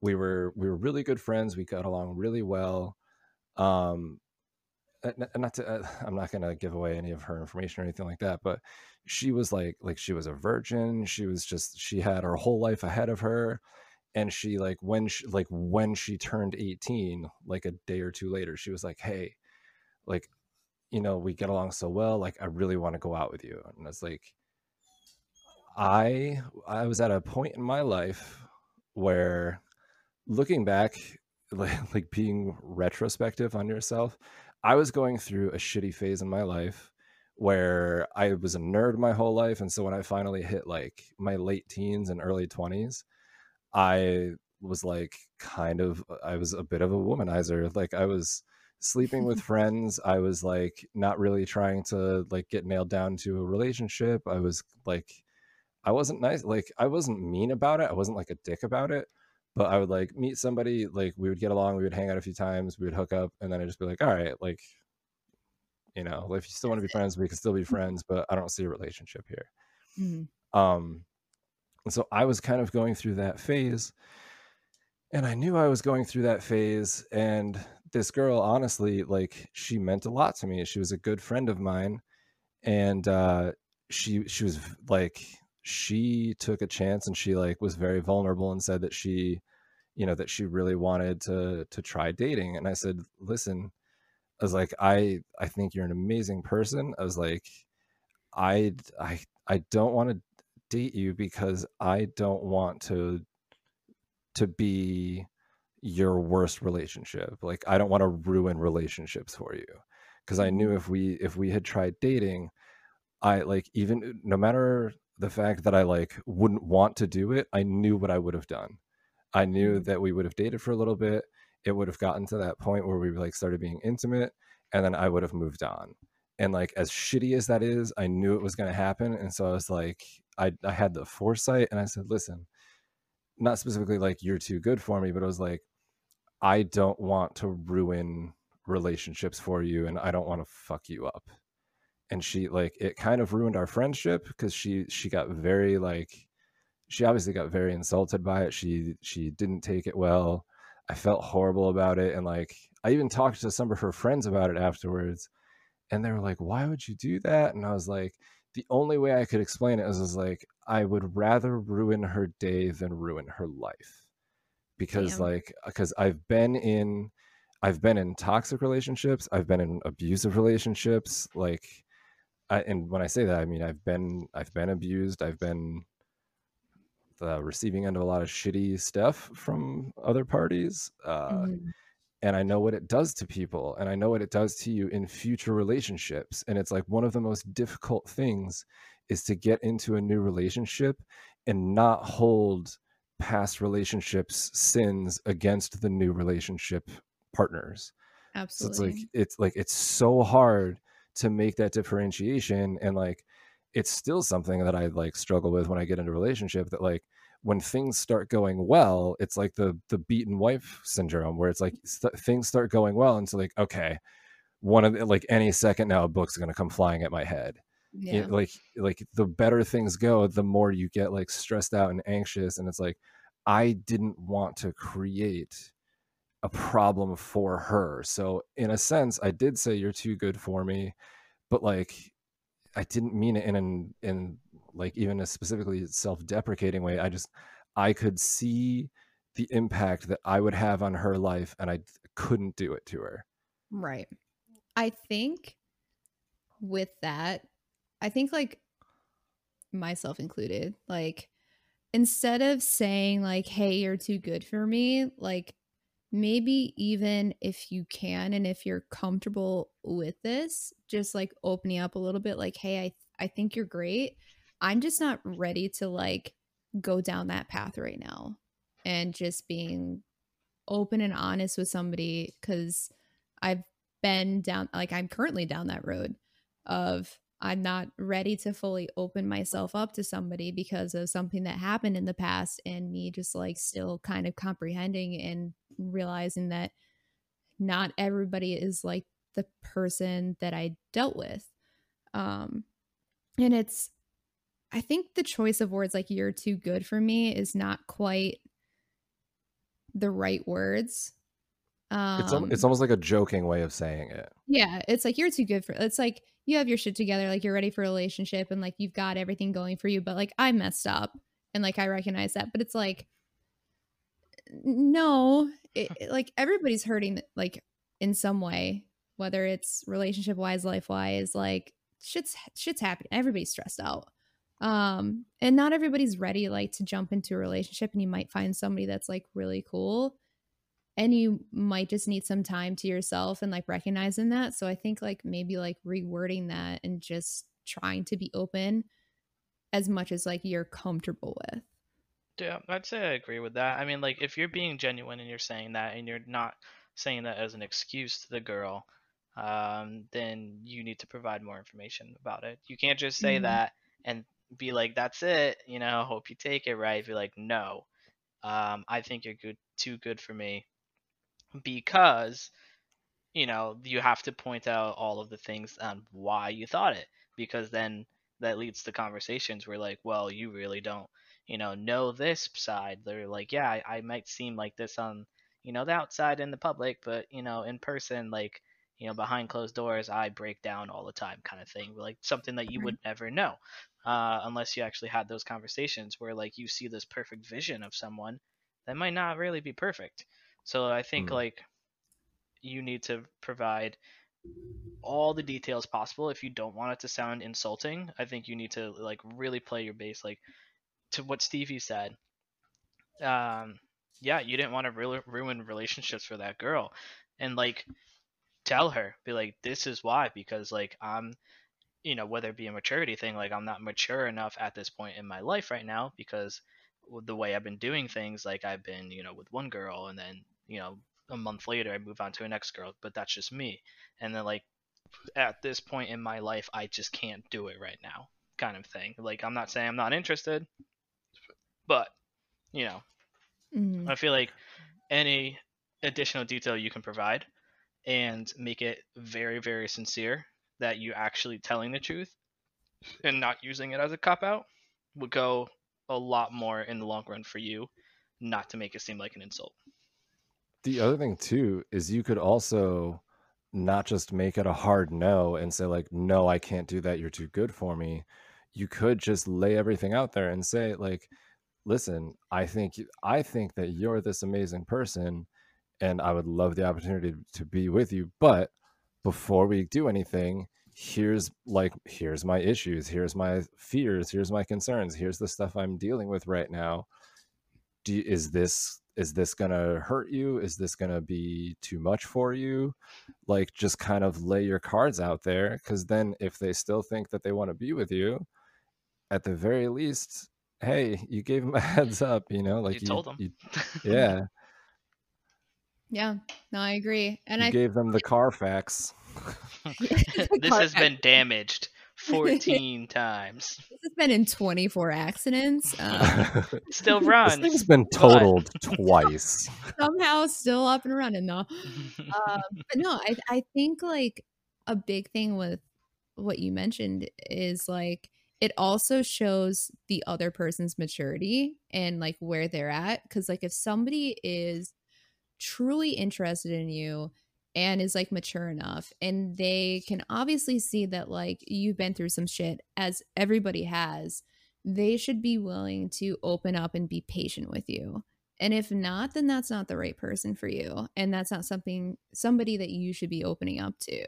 We were, we were really good friends. We got along really well. Um, not to, uh, *laughs* I'm not to give away any of her information or anything like that, but she was like like she was a virgin she was just she had her whole life ahead of her and she like when she like when she turned 18 like a day or two later she was like hey like you know we get along so well like i really want to go out with you and it's like i i was at a point in my life where looking back like, *laughs* like being retrospective on yourself i was going through a shitty phase in my life where I was a nerd my whole life. And so when I finally hit like my late teens and early 20s, I was like kind of, I was a bit of a womanizer. Like I was sleeping with *laughs* friends i was like not really trying to like get nailed down to a relationship i was like i wasn't nice like i wasn't mean about it i wasn't like a dick about it but i would like meet somebody like we would get along we would hang out a few times we would hook up and then i'd just be like all right like you know if you still want to be friends we can still be friends but i don't see a relationship here. Mhm. um and so i was kind of going through that phase and i knew i was going through that phase and this girl honestly like she meant a lot to me she was a good friend of mine and uh she she was like she took a chance and she like was very vulnerable and said that she you know that she really wanted to to try dating. And i said listen i was like i i think you're an amazing person. I was like i i i don't want to date you because i don't want to to be your worst relationship. Like i don't want to ruin relationships for you. Because i knew mm-hmm. if we if we had tried dating i like even no matter the fact that i like wouldn't want to do it i knew what i would have done. I knew Mhm. that we would have dated for a little bit it would have gotten to that point where we like started being intimate and then i would have moved on. And like as shitty as that is i knew it was going to happen and so i was like i i had the foresight and i said listen not specifically like you're too good for me but it was like i don't want to ruin relationships for you and i don't want to fuck you up and she like it kind of ruined our friendship because she she got very like she obviously got very insulted by it. She she didn't take it well. I felt horrible about it and like i even talked to some of her friends about it afterwards and they were like why would you do that? And i was like the only way i could explain it was, was like i would rather ruin her day than ruin her life. Because Damn. like because i've been in i've been in toxic relationships i've been in abusive relationships like I, and when i say that i mean i've been i've been abused i've been the receiving end of a lot of shitty stuff from other parties uh, Mhm. and I know what it does to people and I know what it does to you in future relationships and it's like one of the most difficult things is to get into a new relationship and not hold past relationships sins against the new relationship partners so Absolutely. it's like it's like it's so hard to make that differentiation and like it's still something that I like struggle with when I get into a relationship that like when things start going well, it's like the the beaten wife syndrome where it's like st- things start going well and so like okay, one of the, like any second now a book's going to come flying at my head. yeah. It- like like the better things go, the more you get like stressed out and anxious and it's like I didn't want to create a problem for her. So in a sense, I did say you're too good for me, but like I didn't mean it in an in like even a specifically self-deprecating way. I just I could see the impact that I would have on her life and I couldn't do it to her. Right. I think with that, I think like myself included, like instead of saying like, "Hey, you're too good for me," like maybe even if you can and if you're comfortable with this, just like opening up a little bit like, "Hey, I I think you're great. I'm just not ready to like go down that path right now." And just being open and honest with somebody cuz I've been down like I'm currently down that road of I'm not ready to fully open myself up to somebody because of something that happened in the past and me just like still kind of comprehending and realizing that not everybody is like the person that I dealt with. Um and it's I think the choice of words like you're too good for me is not quite the right words. Um It's al- it's almost like a joking way of saying it. yeah, it's like you're too good for it's like you have your shit together, like you're ready for a relationship and like you've got everything going for you, but like I messed up and like I recognize that. But it's like no, it, it- *laughs* like everybody's hurting like in some way, whether it's relationship wise, life wise, like shit's shit's happening. Everybody's stressed out. Um, and not everybody's ready like to jump into a relationship and you might find somebody that's like really cool and you might just need some time to yourself and like recognizing that so i think like maybe like rewording that and just trying to be open as much as like you're comfortable with Yeah, I'd say I agree with that. I mean, like if you're being genuine and you're saying that and you're not saying that as an excuse to the girl, um, then you need to provide more information about it. You can't just say Mhm. that and be like, "That's it," you know. Hope you take it right. Be like, "No, um, I think you're good, too good for me," because you know you have to point out all of the things on why you thought it, because then that leads to conversations where like, well, you really don't, you know, know this side. They're like, yeah, I, I might seem like this on, you know, the outside in the public, but you know, in person, like, you know, behind closed doors, I break down all the time, kind of thing. Like something that you Right. would never know, uh, unless you actually had those conversations where like you see this perfect vision of someone that might not really be perfect. So I think Hmm. like you need to provide all the details possible if you don't want it to sound insulting i think you need to like really play your base like to what stevie said um yeah you didn't want to ru- ruin relationships for that girl. And like tell her be like this is why because like i'm you know whether it be a maturity thing like i'm not mature enough at this point in my life right now because the way i've been doing things like i've been you know with one girl and then you know a month later i move on to an ex girl, but that's just me. And then like at this point in my life i just can't do it right now kind of thing. Like i'm not saying i'm not interested but you know Mhm. I feel like any additional detail you can provide and make it very, very sincere that you're actually telling the truth and not using it as a cop out would go a lot more in the long run for you, not to make it seem like an insult. The other thing too is you could also not just make it a hard no and say like no I can't do that you're too good for me. You could just lay everything out there and say like listen, I think I think that you're this amazing person and I would love the opportunity to be with you, but before we do anything, here's like here's my issues, here's my fears, here's my concerns, here's the stuff I'm dealing with right now. You, is this is this gonna hurt you? Is this gonna be too much for you? Like just kind of lay your cards out there because then if they still think that they want to be with you at the very least hey you gave them a *laughs* heads up you know like you told them. you- *laughs* yeah Yeah. No, I agree. And you I gave them the carfax *laughs* this has been damaged 14 times. this has been in 24 accidents. Um, It still this thing's been totaled twice somehow still up and running though. um, but no, I I think like a big thing with what you mentioned is like it also shows the other person's maturity and like where they're at because like if somebody is truly interested in you and is like mature enough and they can obviously see that like you've been through some shit as everybody has they should be willing to open up and be patient with you. And if not then that's not the right person for you and that's not something somebody that you should be opening up to.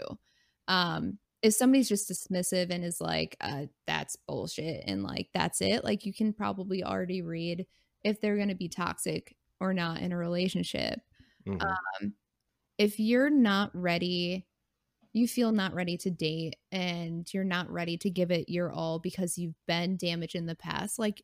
Um if somebody's just dismissive and is like uh that's bullshit and like that's it like you can probably already read if they're going to be toxic or not in a relationship Mhm. um, if you're not ready you feel not ready to date and you're not ready to give it your all because you've been damaged in the past like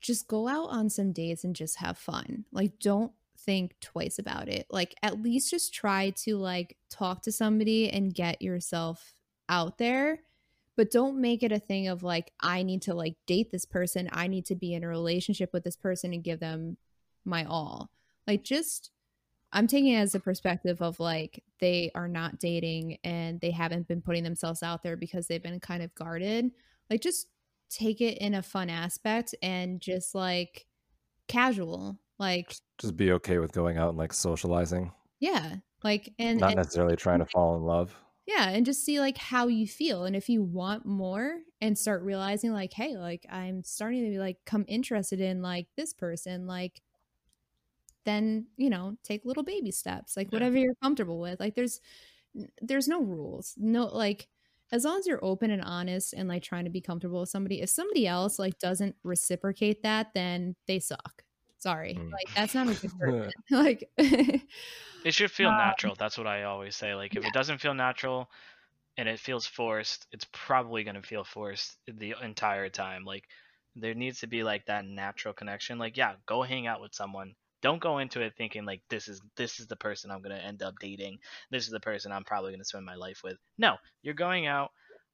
just go out on some dates and just have fun like don't think twice about it like at least just try to like talk to somebody and get yourself out there but don't make it a thing of like i need to like date this person i need to be in a relationship with this person and give them my all. Like just i'm taking it as a perspective of like they are not dating and they haven't been putting themselves out there because they've been kind of guarded. Like just take it in a fun aspect and just like casual like just be okay with going out and like socializing. Yeah like and, not and necessarily trying to fall in love. Yeah and just see like how you feel and if you want more and start realizing like hey like i'm starting to be like come interested in like this person like then you know take little baby steps like Yeah. whatever you're comfortable with like there's there's no rules no like as long as you're open and honest and like trying to be comfortable with somebody if somebody else like doesn't reciprocate that then they suck sorry Mm. like that's not a good person *laughs* *laughs* like It should feel Um, natural. That's what I always say. Like if yeah. it doesn't feel natural and it feels forced, it's probably going to feel forced the entire time. Like there needs to be like that natural connection. Like yeah, go hang out with someone Don't go into it thinking like this is this is the person I'm gonna end up dating. This is the person I'm probably gonna spend my life with. No, you're going out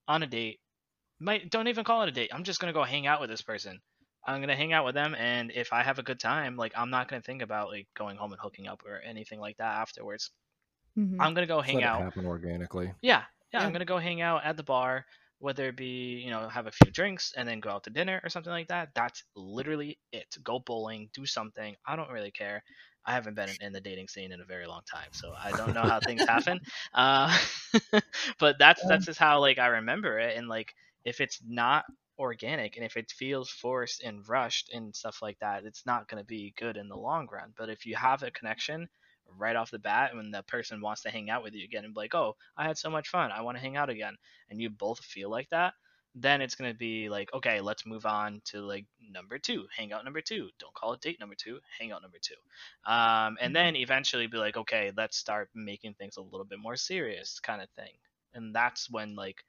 on a date. Might don't even call it a date. I'm just gonna go hang out with this person. I'm gonna hang out with them, and if I have a good time, like I'm not gonna think about like going home and hooking up or anything like that afterwards. Mhm. I'm gonna go Just hang let it out. happen organically. Yeah, yeah, Yeah. I'm gonna go hang out at the bar, whether it be you know have a few drinks and then go out to dinner or something like that. That's literally it. Go bowling, do something. I don't really care. I haven't been in, in the dating scene in a very long time, so I don't know how things *laughs* happen. Uh, *laughs* but that's that's just how like I remember it, and like if it's not organic and if it feels forced and rushed and stuff like that, it's not gonna be good in the long run. But if you have a connection right off the bat when the person wants to hang out with you again and be like, "Oh, I had so much fun. I want to hang out again." And you both feel like that, then it's going to be like, "Okay, let's move on to like number 2. Hang out number 2. Don't call it date number 2. Hang out number 2." Um and then eventually be like, "Okay, let's start making things a little bit more serious," kind of thing. And that's when like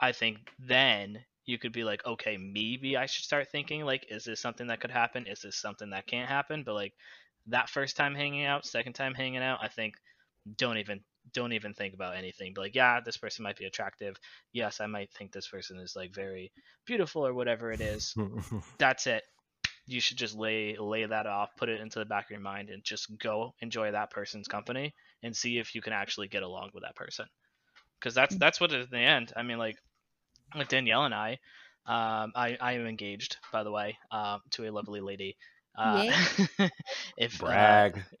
I think then you could be like, "Okay, maybe I should start thinking like is this something that could happen? Is this something that can't happen?" But like that first time hanging out, second time hanging out, I think don't even don't even think about anything. But like, yeah, this person might be attractive. Yes, I might think this person is like very beautiful or whatever it is. *laughs* That's it. You should just lay lay that off, put it into the back of your mind, and just go enjoy that person's company and see if you can actually get along with that person. Because that's hmm. that's what it is in the end. I mean, like with Danielle and I, um, I I am engaged, by the way, um, to a lovely lady. Uh, *laughs* if uh, Brag. *laughs*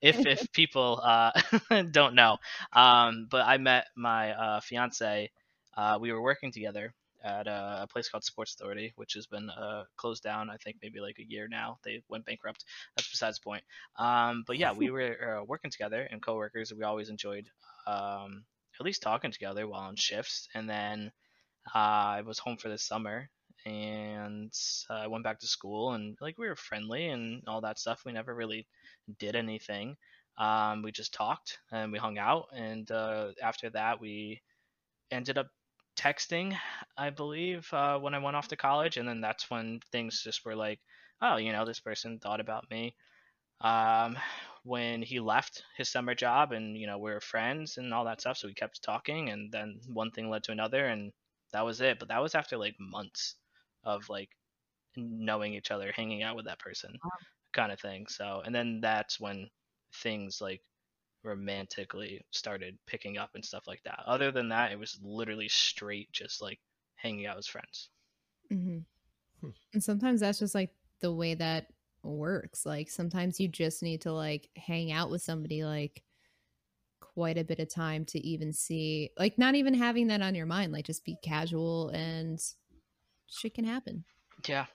if if people uh, *laughs* don't know. Um, but I met my uh, fiance. Uh, we were working together at a, a place called Sports Authority, which has been uh, closed down. I think maybe like a year now. They went bankrupt. That's besides the point. Um, but yeah, we were uh, working together and coworkers. We always enjoyed um, at least talking together while on shifts. And then uh, I was home for the summer and I went back to school and like we were friendly and all that stuff. We never really did anything. Um, we just talked and we hung out, and uh, after that we ended up texting, I believe, uh, when I went off to college, and then that's when things just were like, oh, you know, this person thought about me. Um, when he left his summer job, and you know, we were friends and all that stuff, so we kept talking, and then one thing led to another, and that was it. But that was after like months of like knowing each other, hanging out with that person, kind of thing. So, and then that's when things like romantically started picking up and stuff like that. Other than that, it was literally straight just like hanging out as friends. hmm Hmm. And sometimes that's just like the way that works. Like sometimes you just need to like hang out with somebody like quite a bit of time to even see like not even having that on your mind. Like just be casual and shit can happen. Yeah.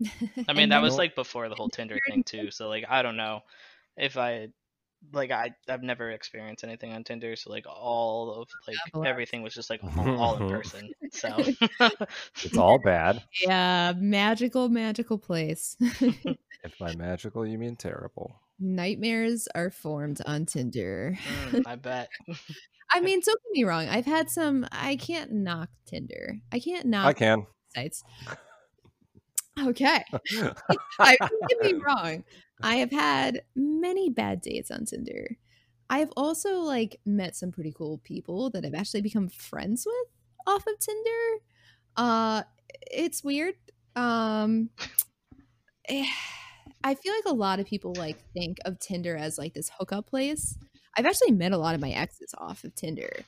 *laughs* I mean, that was like before the whole Tinder thing too. So like, I don't know if I like I I've never experienced anything on Tinder, so like all of like bless. everything was just like all, *laughs* all in person. So *laughs* It's all bad. yeah, magical, magical place. If by magical you mean terrible. Nightmares are formed on Tinder. Mm, I *laughs* bet. I *laughs* mean, don't get me wrong. I've had some. I can't knock Tinder. I can't knock I can. *laughs* sites. Okay. I don't get me wrong. I have had many bad dates on Tinder. I've also like met some pretty cool people that I've actually become friends with off of Tinder. Uh it's weird. Um *sighs* eh, I feel like a lot of people like think of Tinder as like this hookup place. I've actually met a lot of my exes off of Tinder.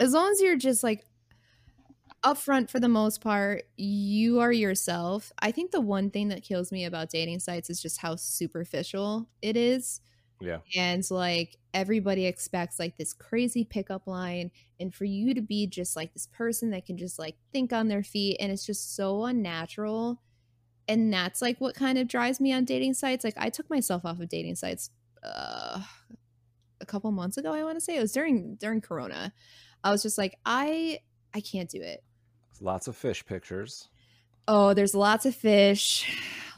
As long as you're just like upfront for the most part, you are yourself. I think the one thing that kills me about dating sites is just how superficial it is. Yeah. And like everybody expects like this crazy pickup line, and for you to be just like this person that can just like think on their feet, and it's just so unnatural. And that's like what kind of drives me on dating sites. Like I took myself off of dating sites uh, a couple months ago. I want to say it was during during Corona. I was just like I I can't do it. Lots of fish pictures. Oh, there's lots of fish,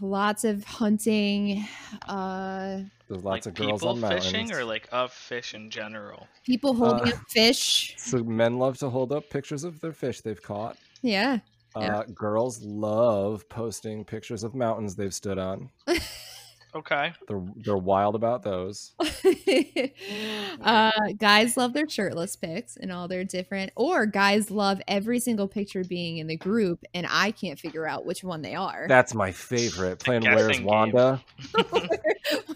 lots of hunting, uh There's like lots of girls people on mountains. fishing or like of fish in general. people holding Uh, up fish. so men love to hold up pictures of their fish they've caught. Yeah. Yeah. Uh, girls love posting pictures of mountains they've stood on. Okay. They're they're wild about those. *laughs* uh, guys love their shirtless pics and all their different, or guys love every single picture being in the group, and I can't figure out which one they are. That's my favorite. Playing Where's game. *laughs* Wanda?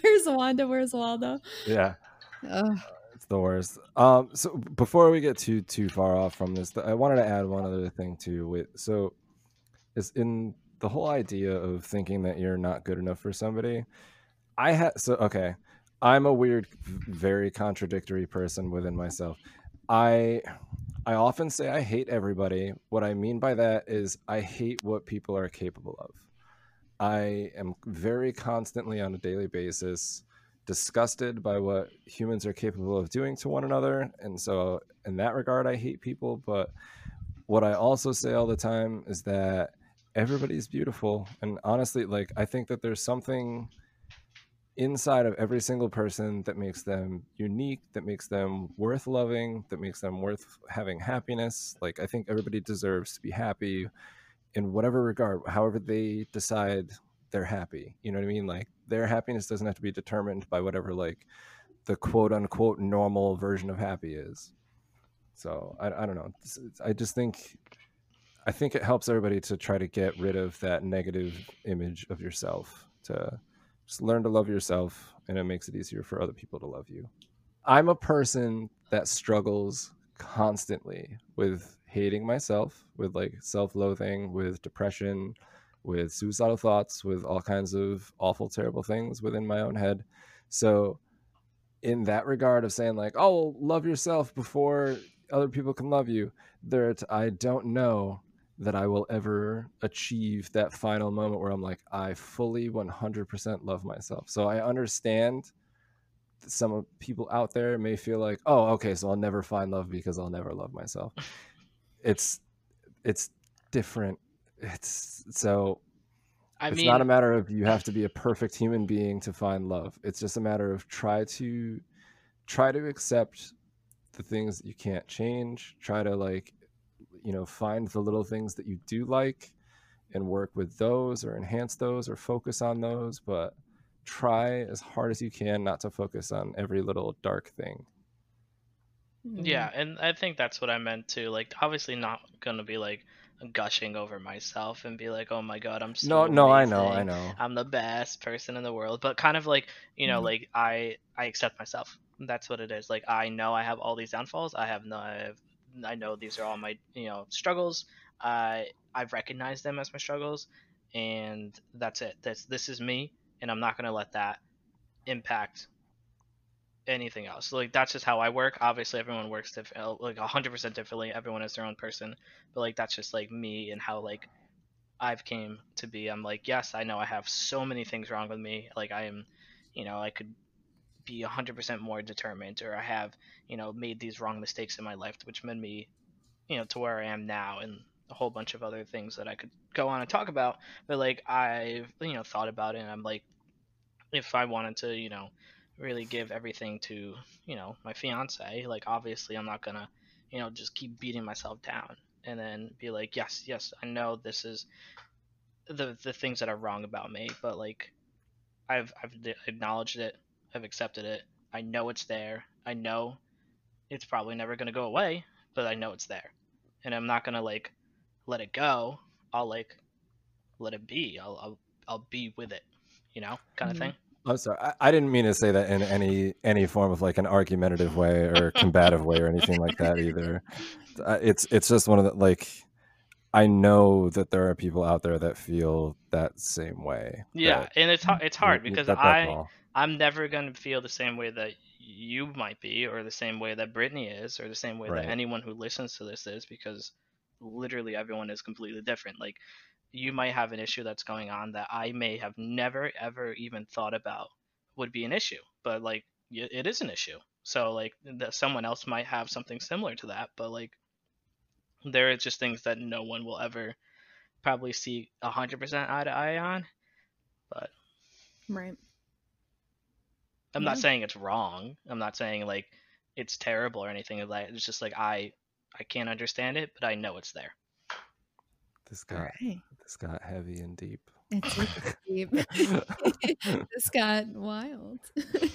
Where's Wanda? Where's Waldo? Yeah. Ugh. The worst. Um, so before we get too too far off from this, I wanted to add one other thing too. With so, is in the whole idea of thinking that you're not good enough for somebody. I had so okay. I'm a weird, very contradictory person within myself. I I often say I hate everybody. What I mean by that is I hate what people are capable of. I am very constantly on a daily basis disgusted by what humans are capable of doing to one another. And so, in that regard, I hate people. But what I also say all the time is that everybody's beautiful. And honestly, like, I think that there's something inside of every single person that makes them unique, that makes them worth loving, that makes them worth having happiness. Like, I think everybody deserves to be happy in whatever regard, however they decide they're happy. You know what I mean? Like, their happiness doesn't have to be determined by whatever, like, the quote unquote normal version of happy is. So, I, I don't know. I just think. I think it helps everybody to try to get rid of that negative image of yourself to just learn to love yourself and it makes it easier for other people to love you i'm a person that struggles constantly with hating myself with like self-loathing with depression with suicidal thoughts with all kinds of awful terrible things within my own head so in that regard of saying like oh love yourself before other people can love you there i don't know that I will ever achieve that final moment where I'm like, I fully 100% love myself. So I understand some people out there may feel like, oh, okay, so I'll never find love because I'll never love myself. it's it's different. It's so I it's mean, not a matter of you have to be a perfect human being to find love. It's just a matter of try to try to accept the things that you can't change. Try to like you know find the little things that you do like and work with those or enhance those or focus on those but try as hard as you can not to focus on every little dark thing mm-hmm. yeah, and I think that's what I meant too. Like, obviously, not gonna be like gushing over myself and be like, "Oh my god, I'm so no no i know i amazing. know I'm the best person in the world." But kind of like, you know, Mhm. like I I accept myself. That's what it is. Like I know I have all these downfalls. I have no I, have, I know these are all my, you know, struggles. I I've recognized them as my struggles and that's it. That's this is me and I'm not going to let that impact anything else. Like that's just how I work. Obviously, everyone works different, uh, like hundred percent differently. Everyone is their own person, but like that's just like me and how like I've came to be. I'm like, yes, I know I have so many things wrong with me. Like I am, you know, I could be hundred percent more determined, or I have, you know, made these wrong mistakes in my life, which made me, you know, to where I am now, and a whole bunch of other things that I could go on and talk about. But like I've, you know, thought about it, and I'm like, if I wanted to, you know really give everything to you know my fiance. Like obviously i'm not gonna you know just keep beating myself down and then be like yes yes i know this is the the things that are wrong about me but like i've i've acknowledged it. I've accepted it. I know it's there. I know it's probably never gonna go away but i know it's there. And i'm not gonna like let it go. I'll like let it be. I'll i'll, I'll be with it you know kind of Mhm. thing i'm sorry I, I didn't mean to say that in any any form of like an argumentative way or *laughs* combative way or anything like that either Uh, it's it's just one of the like i know that there are people out there that feel that same way yeah that- and it's hard it's hard because that- i. I'm never going to feel the same way that you might be, or the same way that Brittany is, or the same way Right. that anyone who listens to this is, because literally everyone is completely different. Like, you might have an issue that's going on that I may have never, ever even thought about would be an issue, but like, it is an issue. So, like, that someone else might have something similar to that, but like, there are just things that no one will ever probably see a 100% eye to eye on. But right. I'm Yeah. not saying it's wrong. I'm not saying like it's terrible or anything like that. It's just like I I can't understand it, but I know it's there. This got right. this got heavy and deep It's *laughs* super deep. *laughs* this got wild.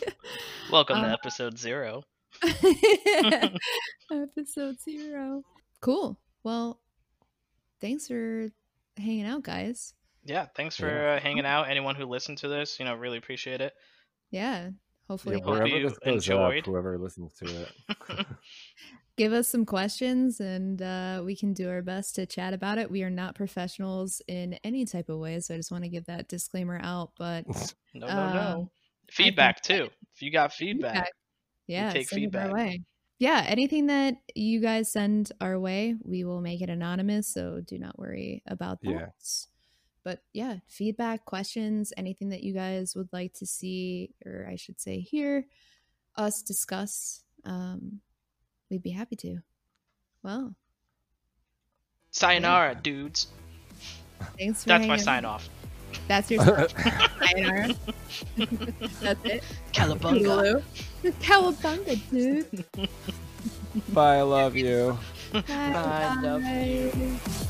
*laughs* Welcome to Um, episode zero. Episode zero. Cool. Well, thanks for hanging out, guys. Yeah, thanks for Yeah. uh, hanging out. Anyone who listened to this, you know, really appreciate it. Yeah. Hopefully, Yeah, hope you this goes enjoyed. up, whoever listens to it. Give us some questions and uh, we can do our best to chat about it. We are not professionals in any type of way, so I just want to give that disclaimer out. But *laughs* No, no, um, no. Feedback too. If you got feedback, feedback. yeah, take feedback. our way. Yeah, anything that you guys send our way, we will make it anonymous. So do not worry about that. Yeah. But yeah, feedback, questions, anything that you guys would like to see, or I should say, hear us discuss, um, we'd be happy to. Well, sayonara, dudes. thanks for That's my hanging sign off. That's your *laughs* sign off. sayonara. *laughs* That's it. Calabunga. Toodaloo. Cowabunga, dude. Bye, I love you. Bye. Bye, love Bye.